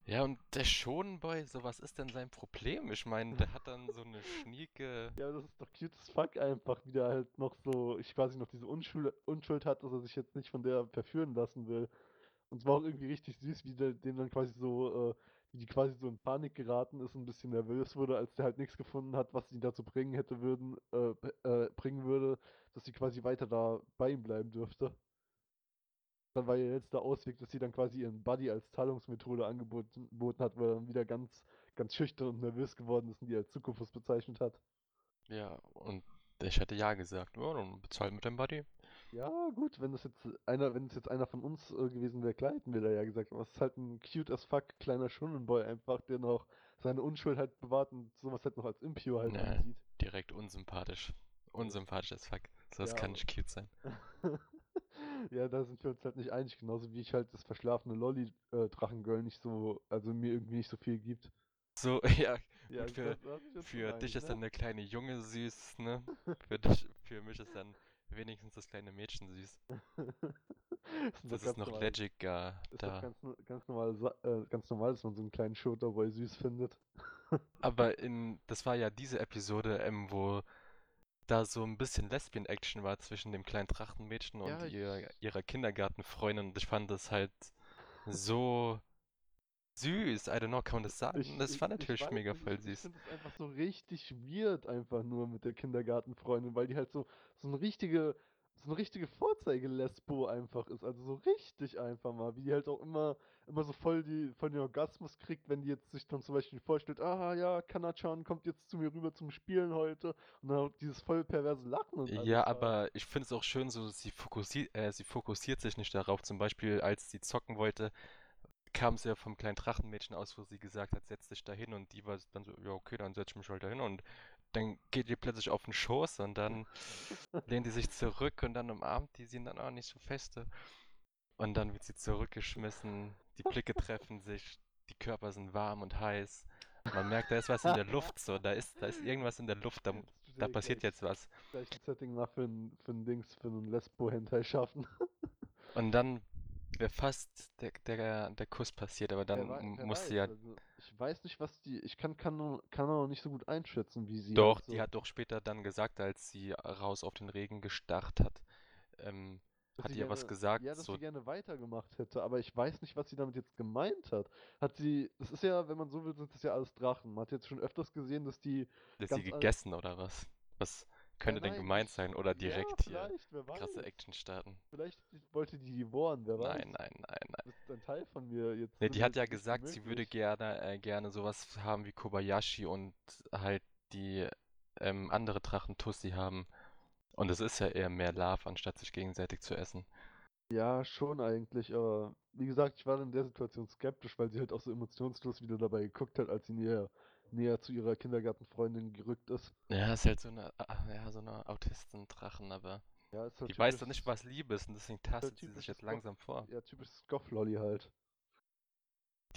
Ja, und der Schonenboy, so was ist denn sein Problem? Ich meine, der hat dann so eine schnieke. Ja, das ist doch cute as fuck einfach, wie der halt noch so, ich quasi noch diese Unschuld, Unschuld hat, dass er sich jetzt nicht von der verführen lassen will. Und es war auch irgendwie richtig süß, wie der den dann quasi so, äh, wie die quasi so in Panik geraten ist, und ein bisschen nervös wurde, als der halt nichts gefunden hat, was ihn dazu bringen hätte würden, äh, äh, bringen würde, dass sie quasi weiter da bei ihm bleiben dürfte. Dann war ja jetzt der Ausweg, dass sie dann quasi ihren Buddy als Zahlungsmethode angeboten hat, weil er dann wieder ganz, ganz schüchtern und nervös geworden ist und die als Zukunft bezeichnet hat. Ja, und ich hätte ja gesagt, ja, dann bezahlt mit dem Buddy. Ja, gut, wenn das jetzt einer, wenn es jetzt einer von uns äh, gewesen wäre, klar hätten wir da ja gesagt, aber es ist halt ein cute as fuck kleiner Schundenboy einfach, der noch seine Unschuld halt bewahrt und sowas halt noch als impure halt nee, ansieht. Direkt unsympathisch. Unsympathisch as fuck. So, das ja, kann nicht cute sein. ja, da sind wir uns halt nicht einig, genauso wie ich halt das verschlafene Lolli-Drachengirl nicht so, also mir irgendwie nicht so viel gibt. So, ja, ja für, für dich ist ne? dann der kleine Junge süß, ne? Für dich, für mich ist dann wenigstens das kleine Mädchen süß. Das Das ist noch normal. Doch da. ganz, ganz, normal, äh, ganz normal, dass man so einen kleinen Shooterboy süß findet. Aber in, das war ja diese Episode, ähm, wo da so ein bisschen Lesbian-Action war zwischen dem kleinen Drachenmädchen und Ja, ihr, ich- ihrer Kindergartenfreundin. Und ich fand das halt so süß. I don't know, kann man das sagen? Ich, das war ich natürlich weiß mega voll ich, ich süß. finde es einfach so richtig weird, einfach nur mit der Kindergartenfreundin, weil die halt so, so eine richtige, so eine richtige Vorzeige-Lesbo einfach ist. Also so richtig einfach mal, wie die halt auch immer, immer so voll, die, voll den Orgasmus kriegt, wenn die jetzt sich dann zum Beispiel vorstellt, ah ja, Kanachan kommt jetzt zu mir rüber zum Spielen heute und dann dieses voll perverse Lachen und Ja, hat. aber ich finde es auch schön, so sie fokussiert, äh, sie fokussiert sich nicht darauf. Zum Beispiel, als sie zocken wollte, kam sie ja vom kleinen Drachenmädchen aus, wo sie gesagt hat, setz dich da hin und die war dann so, ja okay, dann setz ich mich halt da hin und dann geht ihr plötzlich auf den Schoß und dann lehnt die sich zurück und dann umarmt die sie dann auch nicht so feste. Und dann wird sie zurückgeschmissen, die Blicke treffen sich, die Körper sind warm und heiß. Man merkt, da ist was in der Luft, so, da ist, da ist irgendwas in der Luft, da, da passiert jetzt was. Gleich ein Setting mal für ein, für ein Dings, für einen Lesbo-Hentai schaffen. Und dann wäre fast der, der, der Kuss passiert, aber dann Wer musste weiß, ja. also ich weiß nicht, was die. Ich kann, kann auch nicht so gut einschätzen, wie sie Doch, halt die so, hat doch später dann gesagt, als sie raus auf den Regen gestarrt hat, ähm, hat sie ihr was gerne- gesagt, Ja, dass so, sie gerne weitergemacht hätte, aber ich weiß nicht, was sie damit jetzt gemeint hat. Hat sie. Das ist ja, wenn man so will, sind das ja alles Drachen. Man hat jetzt schon öfters gesehen, dass die. dass sie gegessen oder was? Was könnte Ja, denn gemeint sein? Oder Ja, direkt hier vielleicht, wer krasse. Action starten? Vielleicht wollte die die bohren, wer weiß. Nein, nein, nein, nein. Das ist ein Teil von mir jetzt. Nee, die hat ja gesagt, sie würde möglich. gerne, äh, gerne sowas haben wie Kobayashi und halt die ähm, andere Drachen Tussi haben. Und es ist ja eher mehr Love, anstatt sich gegenseitig zu essen. Ja, schon eigentlich, aber wie gesagt, ich war in der Situation skeptisch, weil sie halt auch so emotionslos wieder dabei geguckt hat, als sie näher, näher zu ihrer Kindergartenfreundin gerückt ist. Ja, ist halt so eine, ja, so eine Autistendrachen, aber Ja, halt die weiß doch nicht, was Liebe ist und deswegen tastet sie sich jetzt langsam vor. Ja, typisches Goth-Lolly halt.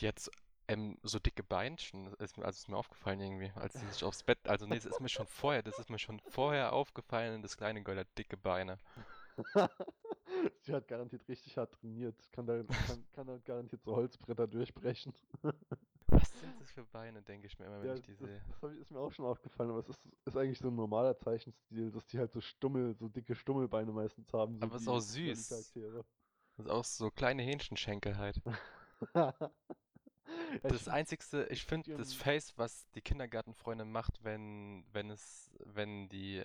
Die hat so, ähm, so dicke Beinchen, ist, also ist mir aufgefallen irgendwie, als sie sich aufs Bett, also nee, das ist mir schon vorher, das ist mir schon vorher aufgefallen, das kleine Girl hat dicke Beine. Sie hat garantiert richtig hart trainiert. Kann da, kann, kann da garantiert so Holzbretter durchbrechen. Was sind das für Beine, denke ich mir immer, wenn Ja, ich die das, sehe. das ist mir auch schon aufgefallen, aber es ist, ist eigentlich so ein normaler Zeichenstil, dass die halt so stummel, so dicke Stummelbeine meistens haben. So Aber ist die auch Lolli-Charaktere. Das ist auch so kleine Hähnchenschenkel halt. Das einzigste, ich finde das Face, was die Kindergartenfreundin macht, wenn, wenn es, wenn die,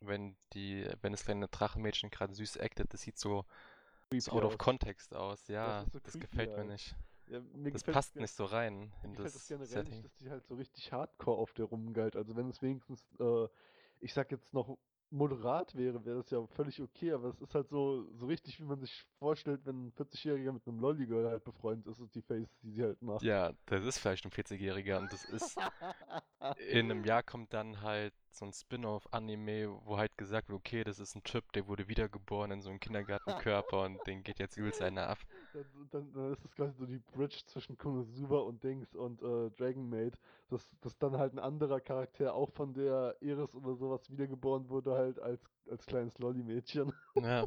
wenn die, wenn das kleine Drachenmädchen gerade süß actet, das sieht so, so out of context aus. Ja, ist so das gefällt mir halt. nicht. Ja, Das passt nicht so rein in das das generell Setting. nicht, dass die halt so richtig hardcore auf der rumgalt. Also wenn es wenigstens, äh, ich sag jetzt noch moderat wäre, wäre das ja völlig okay, aber es ist halt so, so richtig, wie man sich vorstellt, wenn ein 40-Jähriger mit einem Lolli-Girl halt befreundet ist, ist die Face, die sie halt macht. Ja, das ist vielleicht ein 40-Jähriger und das ist, in einem Jahr kommt dann halt so ein Spin-off-Anime, wo halt gesagt wird, okay, das ist ein Typ, der wurde wiedergeboren in so einem Kindergartenkörper und den geht jetzt übelst einer ab. Dann, dann, dann ist es quasi so die Bridge zwischen Konosuba und Dings und äh, Dragon Maid, dass, dass dann halt ein anderer Charakter auch von der Iris oder sowas wiedergeboren wurde, halt als, als kleines Lolli-Mädchen. Ja.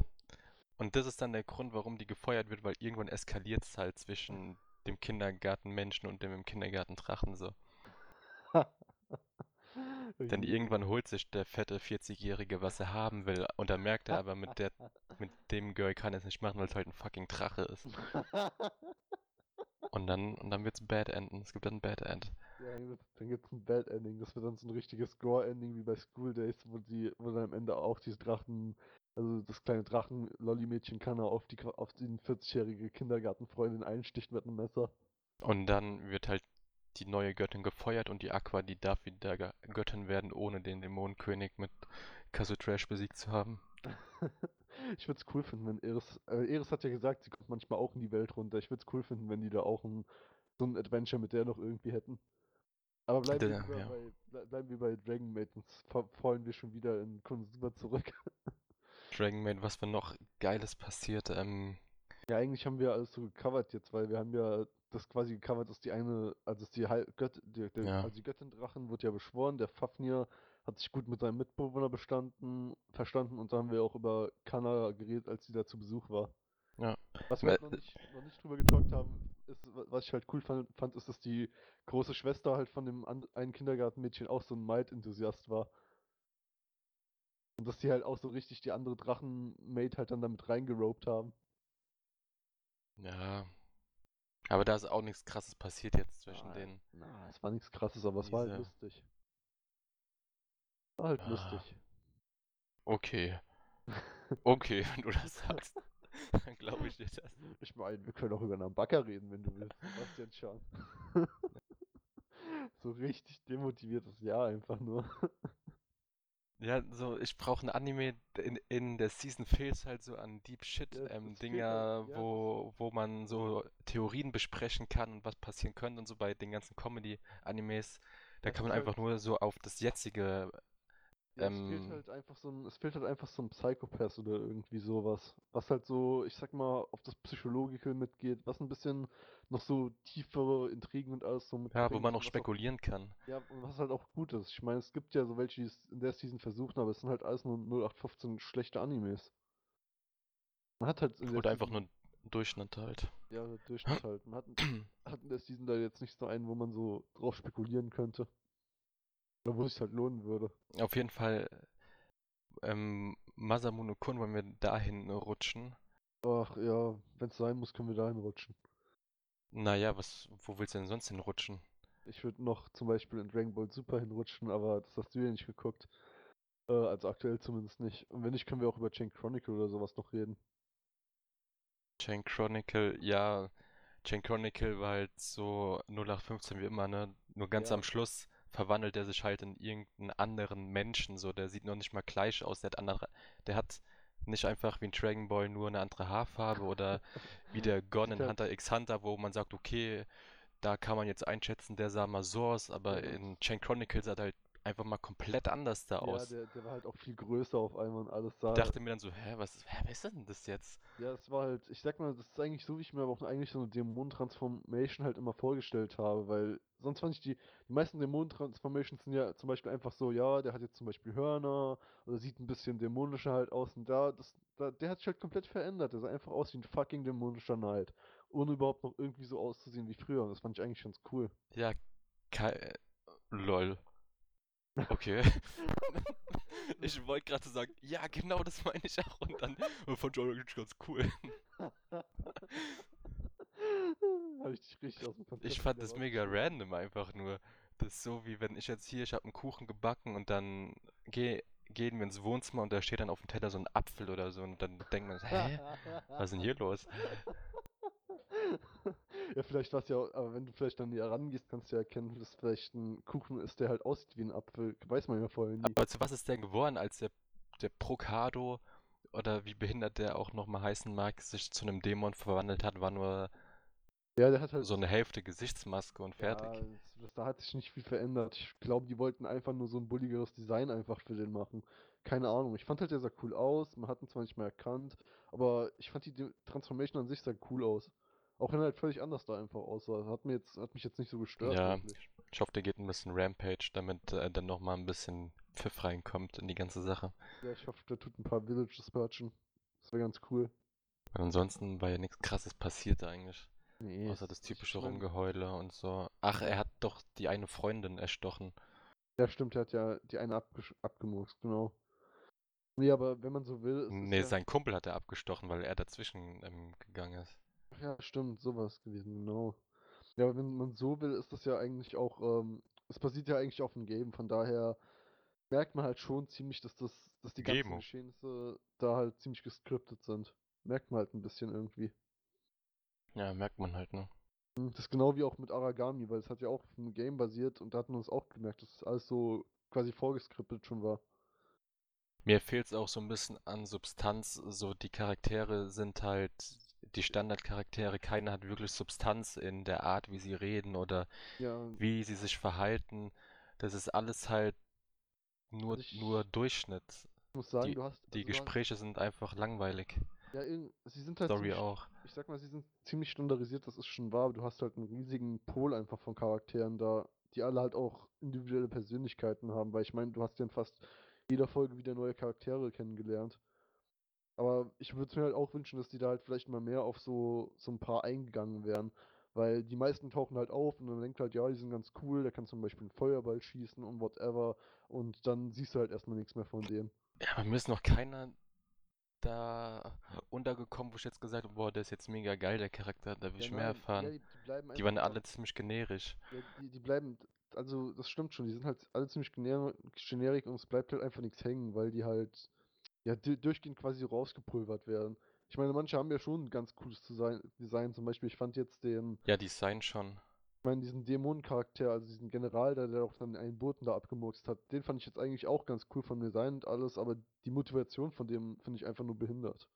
Und das ist dann der Grund, warum die gefeuert wird, weil irgendwann eskaliert es halt zwischen dem Kindergartenmenschen und dem im Kindergartendrachen so. Denn irgendwann holt sich der fette 40-Jährige, was er haben will. Und dann merkt er aber, mit, der, mit dem Girl kann er es nicht machen, weil es halt ein fucking Drache ist. Und dann, und dann wird's Bad Enden. Es gibt dann ein Bad End. Ja, dann gibt's- gibt es ein Bad Ending. Das wird dann so ein richtiges Gore-Ending wie bei School Days, wo, die, wo dann am Ende auch diese Drachen, also das kleine Drachen-Lolli-Mädchen kann er auf die auf die 40-jährige Kindergartenfreundin einsticht mit einem Messer. Und dann wird halt die neue Göttin gefeuert und die Aqua, die darf wieder Göttin werden, ohne den Dämonenkönig mit Kazutrash besiegt zu haben. Ich würde es cool finden, wenn Eris, äh, Eris hat ja gesagt, sie kommt manchmal auch in die Welt runter. Ich würde es cool finden, wenn die da auch ein, so ein Adventure mit der noch irgendwie hätten. Aber bleiben wir, Der- lieber ja. bei, ble bleiben wir bei Dragon Maid, sonst fa- fallen wir schon wieder in Konosuba zurück. Dragon Maid, was für noch Geiles passiert. Ähm, Ja, eigentlich haben wir alles so gecovert jetzt, weil wir haben ja das quasi gecovert, dass die eine, also die Heil Gött, die, der, Ja. also die Göttin Drachen wird ja beschworen, der Fafnir hat sich gut mit seinem Mitbewohner bestanden, verstanden und da haben wir auch über Kanna geredet, als sie da zu Besuch war. Ja. Was wir halt noch nicht, noch nicht drüber getalkt haben, ist, wa- was ich halt cool fand, fand, ist, dass die große Schwester halt von dem an, einen Kindergartenmädchen auch so ein Maid-Enthusiast war. Und dass die halt auch so richtig die andere Drachen-Maid halt dann damit reingeropt haben. Ja. Aber da ist auch nichts krasses passiert jetzt zwischen Ah, denen. Na, es war nichts krasses, aber es war halt lustig. War halt Ah. lustig. Okay. Okay, wenn du das sagst, dann glaube ich dir das. Ich meine, wir können auch über Nambaka reden, wenn du willst, Sebastian Schahn. so richtig demotiviertes Jahr einfach nur. Ja, so, ich brauche ein Anime, in, in der Season fehlt halt so an Deep Shit, Ja, ähm, halt- ja, wo, wo man so Theorien besprechen kann und was passieren könnte und so bei den ganzen Comedy-Animes. Da Ja, kann man ist einfach halt- nur so auf das jetzige, Ja, es fehlt Ähm, halt einfach so ein, es fehlt halt einfach so ein Psychopath oder irgendwie sowas. Was halt so, ich sag mal, auf das Psychologische mitgeht, was ein bisschen noch so tiefere Intrigen und alles so ja, wo man auch was spekulieren kann. Ja, und was halt auch gut ist. Ich meine, es gibt ja so welche, die es in der Season versuchen, aber es sind halt alles nur 0815 schlechte Animes. Man hat halt Oder einfach Season, nur Durchschnitt halt. ja, der Durchschnitt halt. Man hat, hat in der Season da jetzt nicht so einen, wo man so drauf spekulieren könnte. Oder wo es sich halt lohnen würde. Auf jeden Fall, ähm, Masamune Kun wollen wir dahin rutschen. Ach ja, wenn es sein muss, können wir dahin rutschen. Naja, was, wo willst du denn sonst hinrutschen? Ich würde noch zum Beispiel in Dragon Ball Super hinrutschen, aber das hast du ja nicht geguckt. Äh, also aktuell zumindest nicht. Und wenn nicht, können wir auch über Chain Chronicle oder sowas noch reden. Chain Chronicle, ja, Chain Chronicle war halt so 0815 wie immer, ne? Nur ganz Ja. am Schluss verwandelt er sich halt in irgendeinen anderen Menschen, so, der sieht noch nicht mal gleich aus, der hat andere, der hat nicht einfach wie ein Dragon Ball nur eine andere Haarfarbe oder wie der Gon in. Hunter x Hunter, wo man sagt, okay, da kann man jetzt einschätzen, der sah mal so aus, aber Ja. in Chain Chronicle sah der halt einfach mal komplett anders da Ja, aus. der, der war halt auch viel größer auf einmal und alles Ich sah. dachte mir dann so, hä, was, hä, wer ist denn das jetzt? Ja, es war halt, ich sag mal, das ist eigentlich so, wie ich mir aber auch eigentlich so eine Dämonen-Transformation halt immer vorgestellt habe, weil sonst fand ich die, die meisten Dämonen-Transformations sind ja zum Beispiel einfach so, ja, der hat jetzt zum Beispiel Hörner oder sieht ein bisschen dämonischer halt aus und da, das, da, der hat sich halt komplett verändert, der sah einfach aus wie ein fucking dämonischer Knight, ohne überhaupt noch irgendwie so auszusehen wie früher und das fand ich eigentlich ganz cool. Ja, Kai, lol. Okay. Ich wollte gerade sagen, ja, genau das meine ich auch. Und dann fand ich eigentlich ganz cool. Habe ich dich richtig aus dem Konzept Ich fand das mega random einfach nur. Das ist so wie wenn ich jetzt hier, ich habe einen Kuchen gebacken und dann geh, gehen wir ins Wohnzimmer und da steht dann auf dem Teller so ein Apfel oder so und dann denkt man, hä? Was ist denn hier los? Ja, vielleicht war es ja, auch- aber wenn du vielleicht dann näher rangehst, kannst du ja erkennen, dass vielleicht ein Kuchen ist, der halt aussieht wie ein Apfel. Weiß man ja vorher nie. Aber zu was ist der geworden, als der, der Procado oder wie behindert der auch nochmal heißen mag, sich zu einem Dämon verwandelt hat, war nur Ja, der hat halt. so eine Hälfte Gesichtsmaske und fertig. Ja, das, da hat sich nicht viel verändert. Ich glaube, die wollten einfach nur so ein bulligeres Design einfach für den machen. Keine Ahnung. Ich fand halt, der sah cool aus. Man hat ihn zwar nicht mehr erkannt, aber ich fand die Transformation an sich sah cool aus. Auch wenn er halt völlig anders da einfach aussah. Hat, mir jetzt, hat mich jetzt nicht so gestört. Ja. wirklich. Ich hoffe, der geht ein bisschen Rampage, damit äh, dann nochmal ein bisschen Pfiff reinkommt in die ganze Sache. ja, ich hoffe, der tut ein paar Villages purchen. Das wäre ganz cool. Weil ansonsten war ja nichts krasses passiert eigentlich. Nee. Außer das typische Rumgeheule und so. Ach, er hat doch die eine Freundin erstochen. Ja, stimmt, der hat ja die eine abgesch- abgemurkst, genau. Nee, aber wenn man so will, ist es Nee, ja... sein Kumpel hat er abgestochen, weil er dazwischen ähm, gegangen ist. Ach ja, stimmt, sowas gewesen, genau. Ja, aber wenn man so will, ist das ja eigentlich auch, ähm, es basiert ja eigentlich auf dem Game, von daher merkt man halt schon ziemlich, dass das, dass die ganzen Gemo. Geschehnisse da halt ziemlich gescriptet sind. Merkt man halt ein bisschen irgendwie. Ja, merkt man halt, ne? Hm, Das ist genau wie auch mit Aragami, weil es hat ja auch auf dem Game basiert und da hat man es auch gemerkt, dass das alles so quasi vorgeskriptet schon war. Mir fehlt es auch so ein bisschen an Substanz. So, die Charaktere sind halt die Standardcharaktere. Keiner hat wirklich Substanz in der Art, wie sie reden oder Ja, wie sie sich verhalten. Das ist alles halt nur, Also ich- nur Durchschnitt. ich muss sagen, Die, du hast. die also Gespräche sind einfach langweilig. Ja, sie sind halt ziemlich, auch. ich sag mal, sie sind ziemlich standardisiert, das ist schon wahr, aber du hast halt einen riesigen Pool einfach von Charakteren da, die alle halt auch individuelle Persönlichkeiten haben, weil ich meine, du hast ja in fast jeder Folge wieder neue Charaktere kennengelernt. Aber ich würde es mir halt auch wünschen, dass die da halt vielleicht mal mehr auf so, so ein paar eingegangen wären. Weil die meisten tauchen halt auf und dann denkt halt, ja, die sind ganz cool, der kann zum Beispiel einen Feuerball schießen und whatever. Und dann siehst du halt erstmal nichts mehr von dem. Ja, aber mir ist noch keiner da untergekommen, wo ich jetzt gesagt habe, boah, der ist jetzt mega geil, der Charakter, da will Ja, ich mehr nein, erfahren. ja, die, die Die waren alle ziemlich generisch. Ja, die, die bleiben, also das stimmt schon, die sind halt alle ziemlich gener generic und es bleibt halt einfach nichts hängen, weil die halt ja du- durchgehend quasi rausgepulvert werden. Ich meine, manche haben ja schon ein ganz cooles Design, Design. Zum Beispiel, ich fand jetzt den, Ja, die seien schon. Ich meine, diesen Dämonencharakter, also diesen General, der, der auch dann einen Boten da abgemurkst hat, den fand ich jetzt eigentlich auch ganz cool vom Design und alles, aber die Motivation von dem finde ich einfach nur behindert.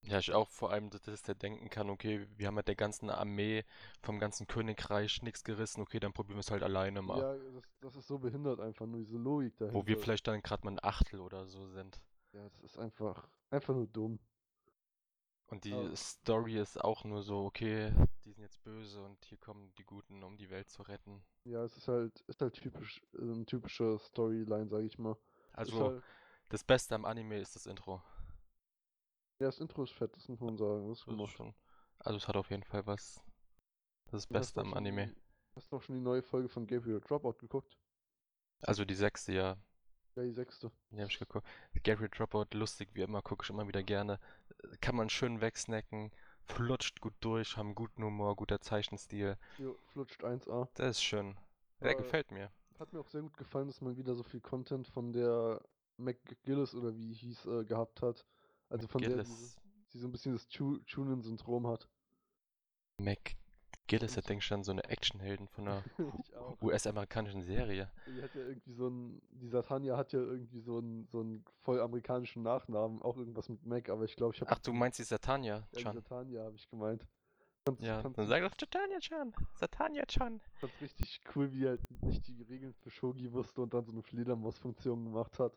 Ja, ich auch vor allem, dass dass der denken kann, okay, wir haben mit der ganzen Armee vom ganzen Königreich nichts gerissen, okay, dann probieren wir es halt alleine mal. Ja, das, das ist so behindert einfach, nur diese Logik dahinter. Wo wir vielleicht dann gerade mal ein Achtel oder so sind. Ja, das ist einfach, einfach nur dumm. Und die Aber- Story ist auch nur so, okay, die sind jetzt böse und hier kommen die Guten, um die Welt zu retten. Ja, es ist halt, ist halt typisch, äh, eine typische Storyline, sag ich mal. Also, halt, das Beste am Anime ist das Intro. ja, das Intro ist fett, das muss man sagen. Das ist schon, also es hat auf jeden Fall was. Das ist hast Beste am schon Anime. Hast du auch schon die neue Folge von Gabriel Dropout geguckt? Also die sechste, ja, Ja, die sechste. die habe ich geguckt. Gabriel Dropout, lustig wie immer, gucke ich immer wieder gerne. Kann man schön wegsnacken, flutscht gut durch, haben guten Humor, guter Zeichenstil. Jo, flutscht 1A. Das ist schön. Der Äh, gefällt mir. Hat mir auch sehr gut gefallen, dass man wieder so viel Content von der McGillis oder wie hieß, äh, gehabt hat. Also von der, die, die so ein bisschen das Chunin-Syndrom hat. McGillis hat, denke ich, schon so eine Actionhelden von einer. US-amerikanischen Serie. Die hat ja irgendwie so ein, die Satania hat ja irgendwie so einen, so einen voll amerikanischen Nachnamen, auch irgendwas mit Mac, aber ich glaube, ich habe Ach, du meinst die Satania, ja, Chan? Satania habe ich gemeint. Fand's, Ja, fand's, dann sag doch Satania Chan. Satania Chan. fand's richtig cool, wie er halt nicht die Regeln für Shogi wusste und dann so eine Fledermaus-Funktion gemacht hat.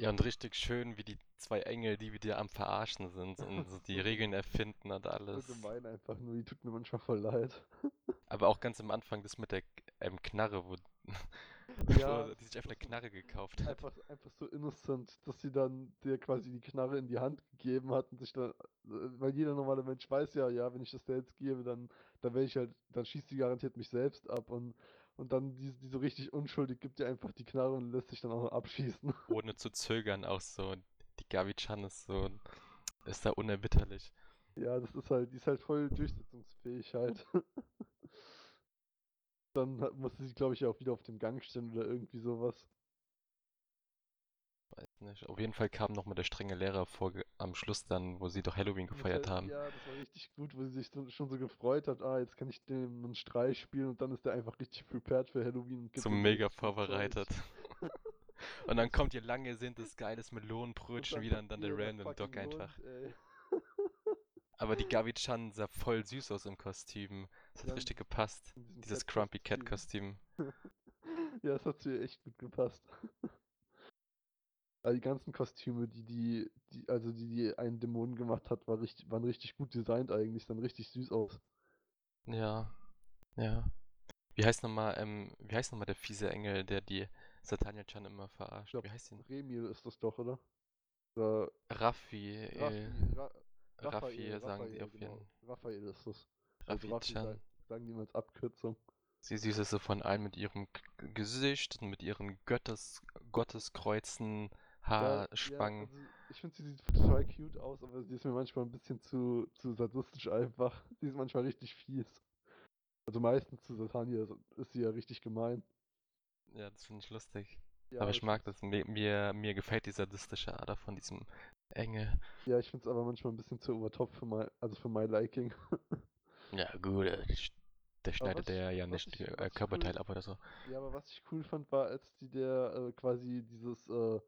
Ja, und richtig schön, wie die zwei Engel, die wieder am Verarschen sind und so die Regeln erfinden und alles. So gemein einfach nur, die tut mir manchmal voll leid. Aber auch ganz am Anfang das mit der ähm, Knarre, wo, Ja, die sich einfach eine Knarre gekauft hat. Einfach, einfach so innocent, dass sie dann dir quasi die Knarre in die Hand gegeben hat und sich dann, weil jeder normale Mensch weiß ja, ja, wenn ich das der jetzt gebe, dann, dann werde ich halt, dann schießt sie garantiert mich selbst ab und, und dann die, die so richtig unschuldig gibt dir einfach die Knarre und lässt sich dann auch noch abschießen. Ohne zu zögern auch so. Die Gabi Chan ist so, ist da unerbitterlich. Ja, das ist halt, die ist halt voll durchsetzungsfähig halt. Dann musste sie, glaube ich, auch wieder auf dem Gang stehen oder irgendwie sowas. Nicht. Auf jeden Fall kam nochmal der strenge Lehrer vor am Schluss dann, wo sie doch Halloween gefeiert halt- haben. Ja, das war richtig gut, wo sie sich so, schon so gefreut hat, ah, jetzt kann ich dem einen Streich spielen und dann ist der einfach richtig prepared für Halloween So mega vorbereitet. Und dann kommt ihr lang ersehntes geiles Melonenbrötchen wieder und dann der random Dog einfach. Hund, ey. Aber die Gabi Chan sah voll süß aus im Kostüm. Das hat Ja, richtig gepasst. Dieses Cat-Kostüm. Crumpy Cat Kostüm. Ja, das hat zu ihr echt gut gepasst. Also die ganzen Kostüme, die die, die also die die einen Dämonen gemacht hat, war richtig, waren richtig gut designt eigentlich, sahen richtig süß aus. Ja, ja. Wie heißt nochmal, ähm, wie heißt nochmal der fiese Engel, der die Satania Chan immer verarscht? glaub, Wie heißt ihn? Remil ist das doch, oder? Oder Raffi, Raffi, Ra Raffi, Raphael, sagen die auf jeden genau. Raphael ist das. Raffi Raffi Chan. sagen, sagen die immer als Abkürzung. Sie süß ist so von allen mit ihrem Gesicht und mit ihren Göttes, Gotteskreuzen, Haarspangen. Ja, also ich finde, sie sieht total cute aus, aber sie ist mir manchmal ein bisschen zu, zu sadistisch einfach. Sie ist manchmal richtig fies. Also meistens zu Satania ist, ist sie ja richtig gemein. Ja, das finde ich lustig. Ja, aber ich mag das. Mir, mir, mir gefällt die sadistische Ader von diesem Engel. Ja, ich finde es aber manchmal ein bisschen zu overtop für mein, also für mein Liking. Ja, gut, äh, der schneidet der ja nicht ich- äh, ich Körperteile cool- ab oder so. Ja, aber was ich cool fand, war, als die der äh, quasi dieses äh,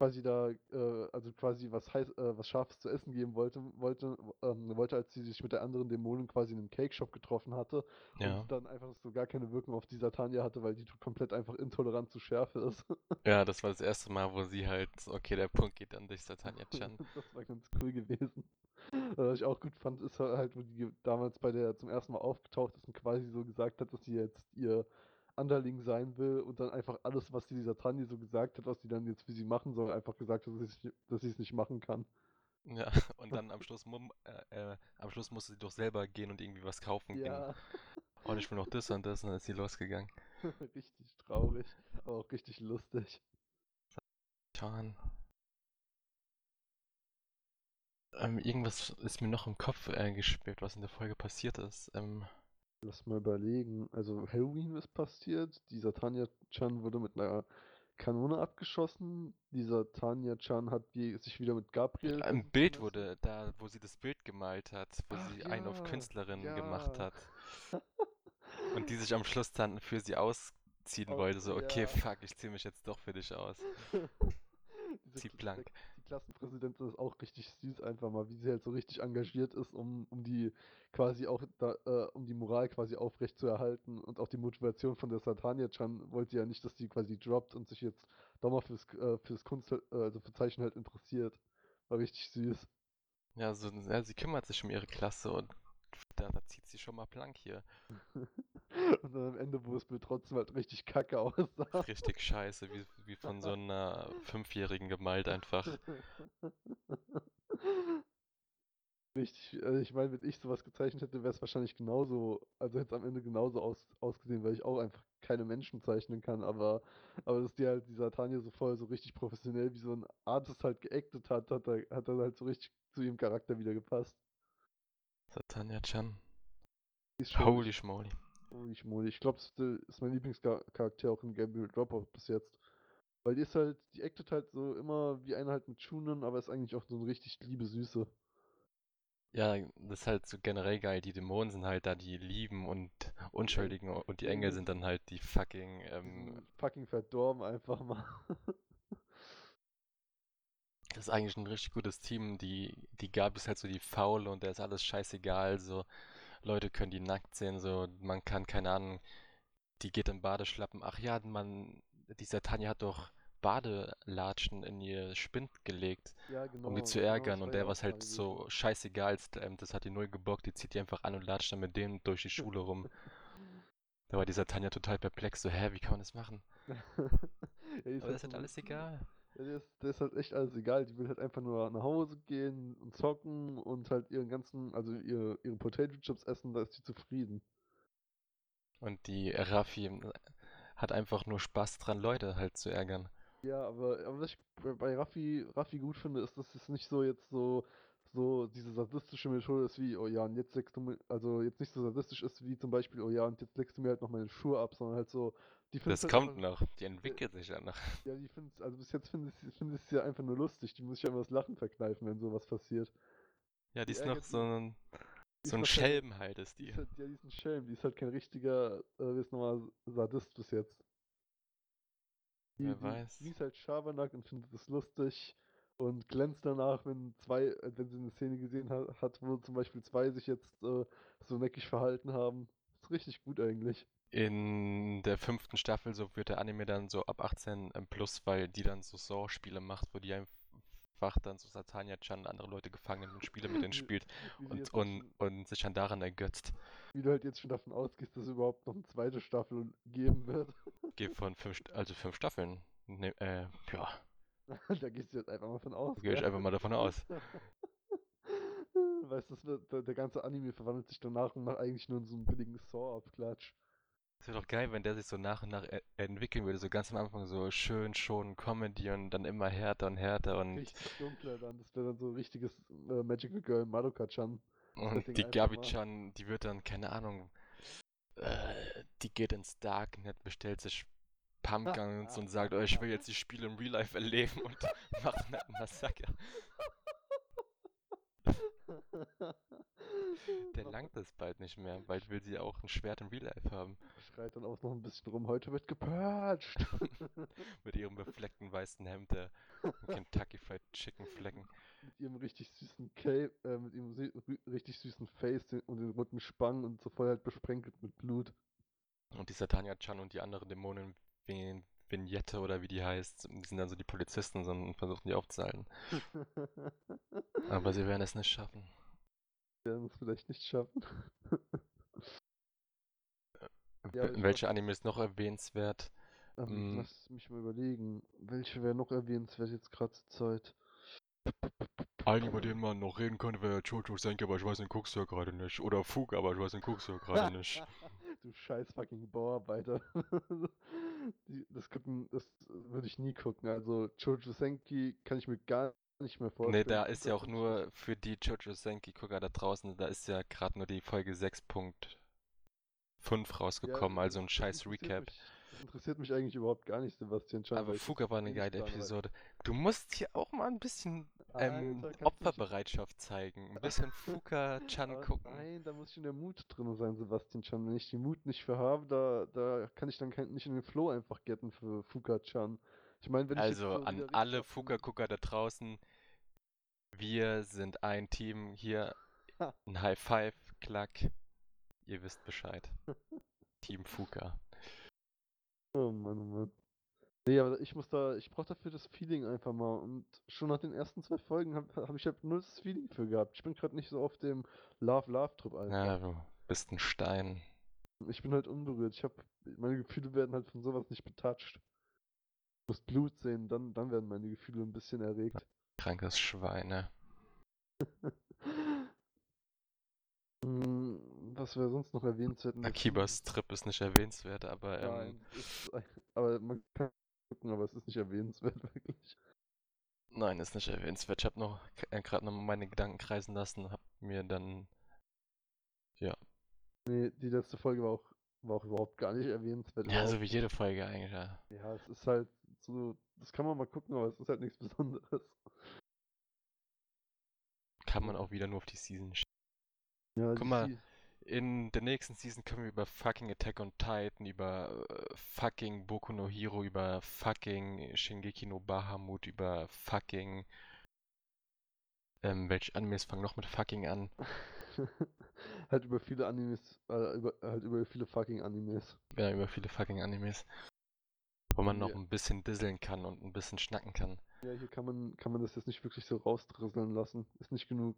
quasi da, äh, also quasi was heiß, äh, was Scharfes zu essen geben wollte, wollte, ähm, wollte, als sie sich mit der anderen Dämonin quasi in einem Cake Shop getroffen hatte Ja. und dann einfach so gar keine Wirkung auf die Satania hatte, weil die komplett einfach intolerant zu Schärfe ist. Ja, das war das erste Mal, wo sie halt, okay, der Punkt geht an dich, Satania-chan. das war ganz cool gewesen. Was ich auch gut fand, ist halt, wo die damals bei der zum ersten Mal aufgetaucht ist und quasi so gesagt hat, dass sie jetzt ihr Underling sein will und dann einfach alles, was die dieser Tanja so gesagt hat, was sie dann jetzt für sie machen soll, einfach gesagt hat, dass sie es nicht machen kann. Ja, und dann am Schluss, mum- äh, äh, am Schluss musste sie doch selber gehen und irgendwie was kaufen gehen. Ja, Und ich will noch das und das und dann ist sie losgegangen. richtig traurig, aber auch richtig lustig. Chan. Ähm, irgendwas ist mir noch im Kopf äh, gespielt, was in der Folge passiert ist. Ähm, Lass mal überlegen. Also Halloween ist passiert. Dieser Tanja-chan wurde mit einer Kanone abgeschossen. Dieser Tanja-chan hat die, sich wieder mit Gabriel. ein Bild lassen. wurde da, wo sie das Bild gemalt hat, wo Ach sie einen auf ja, Künstlerin ja. gemacht hat. Und die sich am Schluss dann für sie ausziehen Aus- wollte. So, okay, ja. fuck, ich zieh mich jetzt doch für dich aus. Zieh blank. Klassenpräsidentin ist auch richtig süß, einfach mal, wie sie halt so richtig engagiert ist, um, um die quasi auch da, äh, um die Moral quasi aufrecht zu erhalten und auch die Motivation von der Satania-chan wollte ja nicht, dass die quasi droppt und sich jetzt doch mal fürs, äh, fürs Kunst, äh, also für Zeichen halt interessiert. War richtig süß. Ja, so, ja, sie kümmert sich um ihre Klasse und da, da zieht sie schon mal blank hier. Und dann am Ende, wo es mir trotzdem halt richtig kacke aussah. Richtig scheiße, wie, wie von so einer Fünfjährigen gemalt einfach. Richtig, äh, ich meine, wenn ich sowas gezeichnet hätte, wäre es wahrscheinlich genauso, also hätte es am Ende genauso aus, ausgesehen, weil ich auch einfach keine Menschen zeichnen kann, aber, aber dass die halt dieser Tanja so voll so richtig professionell wie so ein Artist halt geactet hat, hat er, hat er halt so richtig zu ihrem Charakter wieder gepasst. Ist schon Holy schmoly. holy schmoly. Ich glaube, das ist mein Lieblingscharakter auch in Gabriel Dropout bis jetzt. Weil die ist halt, die actet halt so immer wie einer halt mit Schunen, aber ist eigentlich auch so eine richtig liebe Süße. Ja, das ist halt so generell geil. Die Dämonen sind halt da die Lieben und Unschuldigen und die Engel Engel sind dann halt die fucking, ähm, fucking verdorben einfach mal. das ist eigentlich ein richtig gutes Team. Die, die Gabi ist halt so die Faule und der ist alles scheißegal. So, Leute können die nackt sehen, so, man kann, keine Ahnung, die geht im Badeschlappen. Ach ja, man, dieser Tanja hat doch Badelatschen in ihr Spind gelegt. Ja, genau. um die zu genau, ärgern das und war der was auch halt so scheißegal ist, ähm, das hat die null gebockt, die zieht die einfach an und latscht dann mit dem durch die Schule rum. Da war dieser Tanja total perplex, so, hä, wie kann man das machen? ja, Aber das ist halt alles egal. Ja, der ist, der ist halt echt alles egal. Die will halt einfach nur nach Hause gehen und zocken und halt ihren ganzen, also ihre, ihre Potato Chips essen, da ist sie zufrieden. Und die Raffi hat einfach nur Spaß dran, Leute halt zu ärgern. Ja, aber, aber was ich bei- Raffi, Raffi gut finde, ist, dass es nicht so jetzt so, so diese sadistische Methode ist wie, oh ja, und jetzt leckst du mir, also jetzt nicht so sadistisch ist wie zum Beispiel, oh ja, und jetzt leckst du mir halt noch meine Schuhe ab, sondern halt so, Das halt kommt einfach, noch, die entwickelt sich ja noch. Ja, die find's, also bis jetzt finde ich, finde ich es ja einfach nur lustig. Die muss sich ja immer das Lachen verkneifen, wenn sowas passiert. Ja, die Die ist noch so ein, Die so ein Schelm halt, ist Die die. ist halt, ja, die ist ein Schelm, die ist halt kein richtiger, äh, wie ist nochmal, Sadist bis jetzt. Die, Wer die, weiß. Die ist halt Schabernack und findet es lustig und glänzt danach, wenn zwei, äh, wenn sie eine Szene gesehen hat, hat wo zum Beispiel zwei sich jetzt äh, so neckig verhalten haben. Ist richtig gut eigentlich. In der fünften Staffel so wird der Anime dann so ab 18 ähm, plus, weil die dann so Saw-Spiele macht, wo die einfach dann so Satania-chan andere Leute gefangen nimmt und Spiele mit denen spielt Wie, und, und, schon, und sich dann daran ergötzt. wie du halt jetzt schon davon ausgehst, dass es überhaupt noch eine zweite Staffel geben wird. Gehe von fünf, also fünf Staffeln. Ne, äh, ja, da gehst du jetzt einfach mal von aus. gehe ich einfach mal davon aus. Weißt du, der, der ganze Anime verwandelt sich dann nach und nach eigentlich nur in so einen billigen Saw-Abklatsch. Es wäre doch geil, wenn der sich so nach und nach e entwickeln würde. So ganz am Anfang so schön, schon Comedy und dann immer härter und härter und, Richtig dunkler dann. Das wäre dann so ein richtiges äh, Magical Girl Madoka-chan. und die Gabi-chan, die wird dann, keine Ahnung, äh, die geht ins Darknet, bestellt sich Pumpguns und sagt, oh, ich will jetzt die Spiele im Real Life erleben und macht einen Massaker. Der langt es bald nicht mehr. Bald will sie auch ein Schwert im Real Life haben. Schreit dann auch noch ein bisschen rum, heute wird gepurged. Mit ihrem befleckten weißen Hemd, der Kentucky Fried Chicken Flecken. mit ihrem richtig süßen Cape, äh, mit ihrem richtig süßen Face und den roten Spangen und so voll halt besprenkelt mit Blut. Und die Satania Chan und die andere Dämonin Vin Vignette oder wie die heißt, die sind dann so die Polizisten und versuchen die aufzuhalten. Aber sie werden es nicht schaffen. Wir werden es vielleicht nicht schaffen. Ja, W- ich Welche Anime ist noch erwähnenswert? Ähm, Mm. Lass mich mal überlegen. Welche wäre noch erwähnenswert jetzt gerade zur Zeit? Ein, über den man noch reden könnte, wäre Jojo Senki, aber ich weiß, den guckst du ja gerade nicht. Oder Fug, aber ich weiß, den guckst du ja gerade nicht. du scheiß fucking Bauarbeiter. Die, das gucken, das würde ich nie gucken. Also Jojo Senki kann ich mir gar nicht mehr vorstellen. Nee, da ist ja auch nur für die Jojo Senki-Gucker da draußen, da ist ja gerade nur die Folge 6.5 rausgekommen, Ja, also ein scheiß Recap. Mich, das interessiert mich eigentlich überhaupt gar nicht, Sebastian Chan. Aber Fuga war eine geile Episode. Du musst hier auch mal ein bisschen ähm, Alter, Opferbereitschaft zeigen. Ein bisschen Fuga-chan Aber gucken. Nein, da muss schon der Mut drin sein, Sebastian Chan. Wenn ich den Mut nicht für habe, da, da kann ich dann kein, nicht in den Flow einfach getten für Fuka-Chan. Ich meine, wenn ich Also so an alle Fuga-Gucker da draußen, wir sind ein Team. Hier Ha. ein High Five, Klack. Ihr wisst Bescheid. Team Fuga. Oh Mann, oh Mann. Nee, aber ich muss da, ich brauche dafür das Feeling einfach mal. Und schon nach den ersten zwei Folgen habe hab ich halt null das Feeling für gehabt. Ich bin gerade nicht so auf dem Love-Love-Trip einfach. Ja, du bist ein Stein. Ich bin halt unberührt. Ich habe, meine Gefühle werden halt von sowas nicht betatscht. Ich muss Blut sehen, dann, dann werden meine Gefühle ein bisschen erregt. Krankes Schwein, ne? Hm, Was wäre sonst noch erwähnenswert? Akibas Trip ist nicht erwähnenswert, aber ähm, Nein, ist, aber man kann gucken, aber es ist nicht erwähnenswert, wirklich. nein, ist nicht erwähnenswert. Ich habe noch äh, gerade noch mal meine Gedanken kreisen lassen, hab mir dann ja, Nee, die letzte Folge war auch, war auch überhaupt gar nicht erwähnenswert. ja, so wie jede Folge eigentlich, ja. Ja, es ist halt so, das kann man mal gucken, aber es ist halt nichts Besonderes. Kann man auch wieder nur auf die Season sch- Ja, Guck mal, In der nächsten Season können wir über fucking Attack on Titan, über äh, fucking Boku no Hero, über fucking Shingeki no Bahamut, über fucking. Ähm, welche Animes fangen noch mit fucking an? halt über viele Animes, äh, über, halt über viele fucking Animes. Ja, über viele fucking Animes. Wo man noch Ja. ein bisschen disseln kann und ein bisschen schnacken kann. Ja, hier kann man, kann man das jetzt nicht wirklich so rausdrisseln lassen. Ist nicht genug,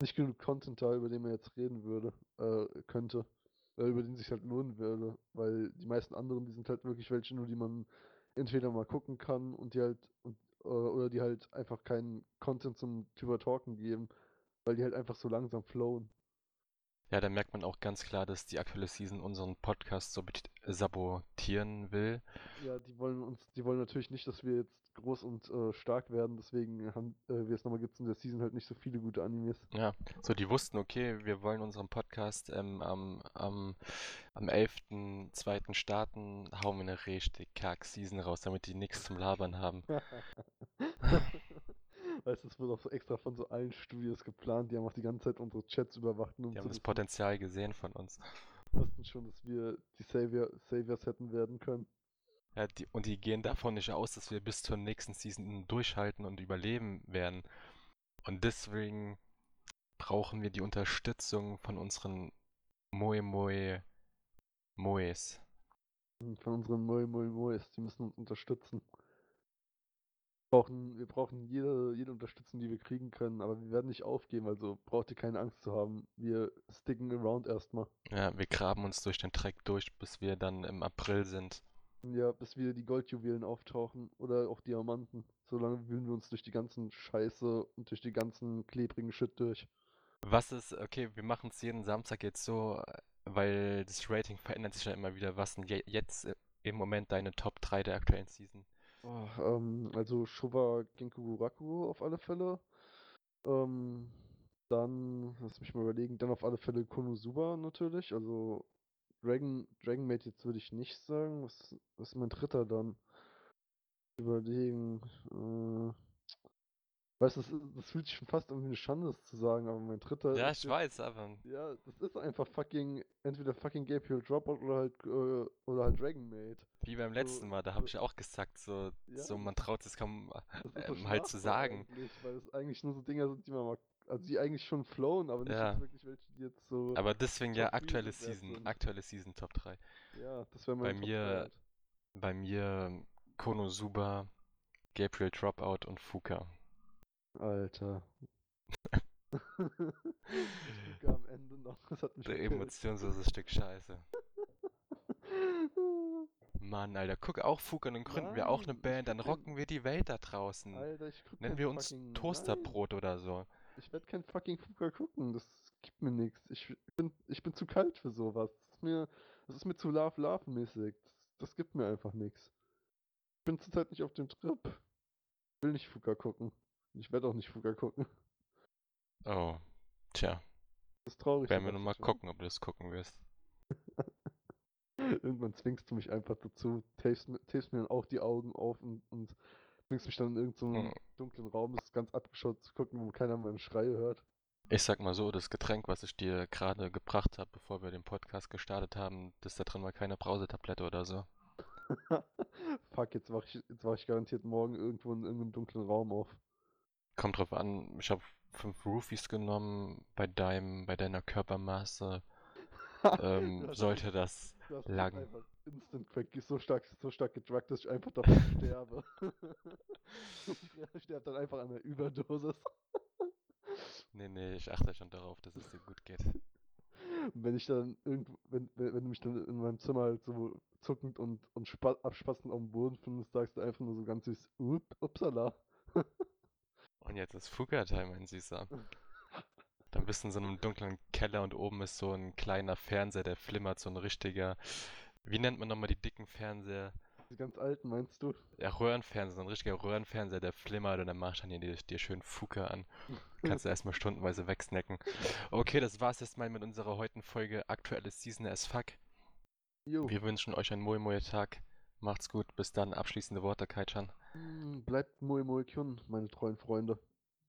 nicht genug Content da, über den man jetzt reden würde, äh, könnte. Äh, über den sich halt lohnen würde. Weil die meisten anderen, die sind halt wirklich welche nur, die man entweder mal gucken kann und die halt, und, äh, oder die halt einfach keinen Content zum drüber talken geben, weil die halt einfach so langsam flowen. Ja, da merkt man auch ganz klar, dass die aktuelle Season unseren Podcast so bet- sabotieren will. Ja, die wollen uns, die wollen natürlich nicht, dass wir jetzt groß und äh, stark werden, deswegen haben äh, wir es nochmal gibt in der Season halt nicht so viele gute Animes. Ja, so die wussten, okay, wir wollen unseren Podcast ähm, am, am, am 11.02. starten, hauen wir eine richtig kack Season raus, damit die nichts zum Labern haben. weißt du, es wurde auch so extra von so allen Studios geplant, die haben auch die ganze Zeit unsere Chats überwacht, um Die haben das Potenzial gesehen von uns. wussten schon, dass wir die Savior, Saviors hätten werden können. Ja, die, und die gehen davon nicht aus, dass wir bis zur nächsten Season durchhalten und überleben werden. Und deswegen brauchen wir die Unterstützung von unseren Moe Moe Moes. Von unseren Moi Moi Mois, die müssen uns unterstützen. Wir brauchen, wir brauchen jede, jede Unterstützung, die wir kriegen können, aber wir werden nicht aufgeben, also braucht ihr keine Angst zu haben. Wir sticken around erstmal. Ja, wir graben uns durch den Dreck durch, bis wir dann im April sind. Ja, bis wieder die Goldjuwelen auftauchen oder auch Diamanten. Solange wühlen wir uns durch die ganzen Scheiße und durch die ganzen klebrigen Shit durch. Was ist, okay, wir machen es jeden Samstag jetzt so, weil das Rating verändert sich ja immer wieder. Was sind je, jetzt äh, im Moment deine Top 3 der aktuellen Season? Oh, ähm, also Showa Genku Raku auf alle Fälle. Ähm, dann, lass mich mal überlegen, dann auf alle Fälle Konosuba natürlich. Also Dragon, Dragon Maid jetzt würde ich nicht sagen. Was, was ist mein dritter dann? Überlegen. Äh, Weißt du, das, das fühlt sich schon fast irgendwie eine Schande, das zu sagen, aber mein dritter Ja, ich weiß, aber Ja, das ist einfach fucking, entweder fucking Gabriel Dropout oder halt, äh, oder halt Dragon Maid. wie beim letzten Mal, da habe ich auch gesagt, so, Ja, so man traut es kaum ist so ähm, halt zu sagen. Weil es eigentlich nur so Dinger sind, die man mal, also die eigentlich schon flowen, aber nicht Ja. wirklich welche, die jetzt so, Aber deswegen ja 3 aktuelle Season, sind. aktuelle Season Top 3. ja, das wäre bei mein Top mir- drei halt. Bei mir Konosuba, Gabriel Dropout und Fuka. Alter. gucke am Ende noch, das hat mich Der gekillt. emotionslose Stück Scheiße. Mann, Alter, guck auch Fuka, dann gründen wir auch eine Nein, Band, dann rocken wir die Welt da draußen. Alter, ich guck Nennen wir uns fucking, nein, Toasterbrot oder so. ich werde kein fucking Fuka gucken, das gibt mir nichts. Ich bin, ich bin zu kalt für sowas. Das ist mir, das ist mir zu Love Love mäßig. Das, das gibt mir einfach nichts. Ich bin zurzeit nicht auf dem Trip. Ich will nicht Fuka gucken. Ich werde auch nicht Fuka gucken. Oh, tja, Das ist traurig. werden wir nochmal gucken, ob du das gucken wirst. Irgendwann zwingst du mich einfach dazu, tapest, mi- tapest mir dann auch die Augen auf und, und zwingst mich dann in irgendeinem Mhm. dunklen Raum, das ist ganz abgeschaut zu gucken, wo keiner meine Schreie hört. Ich sag mal so, das Getränk, was ich dir gerade gebracht habe, bevor wir den Podcast gestartet haben, das da drin war keine Brausetablette oder so. Fuck, jetzt wach ich, jetzt wach ich garantiert morgen irgendwo in irgendeinem dunklen Raum auf. Kommt drauf an, ich habe fünf Roofies genommen, bei deinem, bei deiner Körpermaße ähm, Du hast sollte das du lang. einfach instant crack, so stark, so stark gedruckt, dass ich einfach davon sterbe. ich sterbe dann einfach an der Überdosis. Nee, nee, ich achte schon darauf, dass es dir gut geht. Wenn ich dann irgendwo, wenn, wenn, wenn du mich dann in meinem Zimmer halt so zuckend und, und spa abspassend auf dem Boden findest, sagst du einfach nur so ganz süß, Up, upsala. Und jetzt ist Fuga-Time, mein Süßer. Dann bist du in so einem dunklen Keller und oben ist so ein kleiner Fernseher, der flimmert, so ein richtiger. Wie nennt man nochmal die dicken Fernseher? Die ganz alten, meinst du? Ja, Röhrenfernseher, so ein richtiger Röhrenfernseher, der flimmert und dann machst du dann dir, dir schön Fuka an. Kannst du erstmal stundenweise wegsnacken. Okay, das war's jetzt mal mit unserer heutigen Folge Aktuelles Season as Fuck. Jo, Wir wünschen euch einen Moe Moe Tag. Macht's gut, bis dann. Abschließende Worte, Kaichan. Mm, bleibt Moe Moe Kyun, meine treuen Freunde.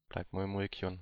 Bleibt Moe Moe Kyun.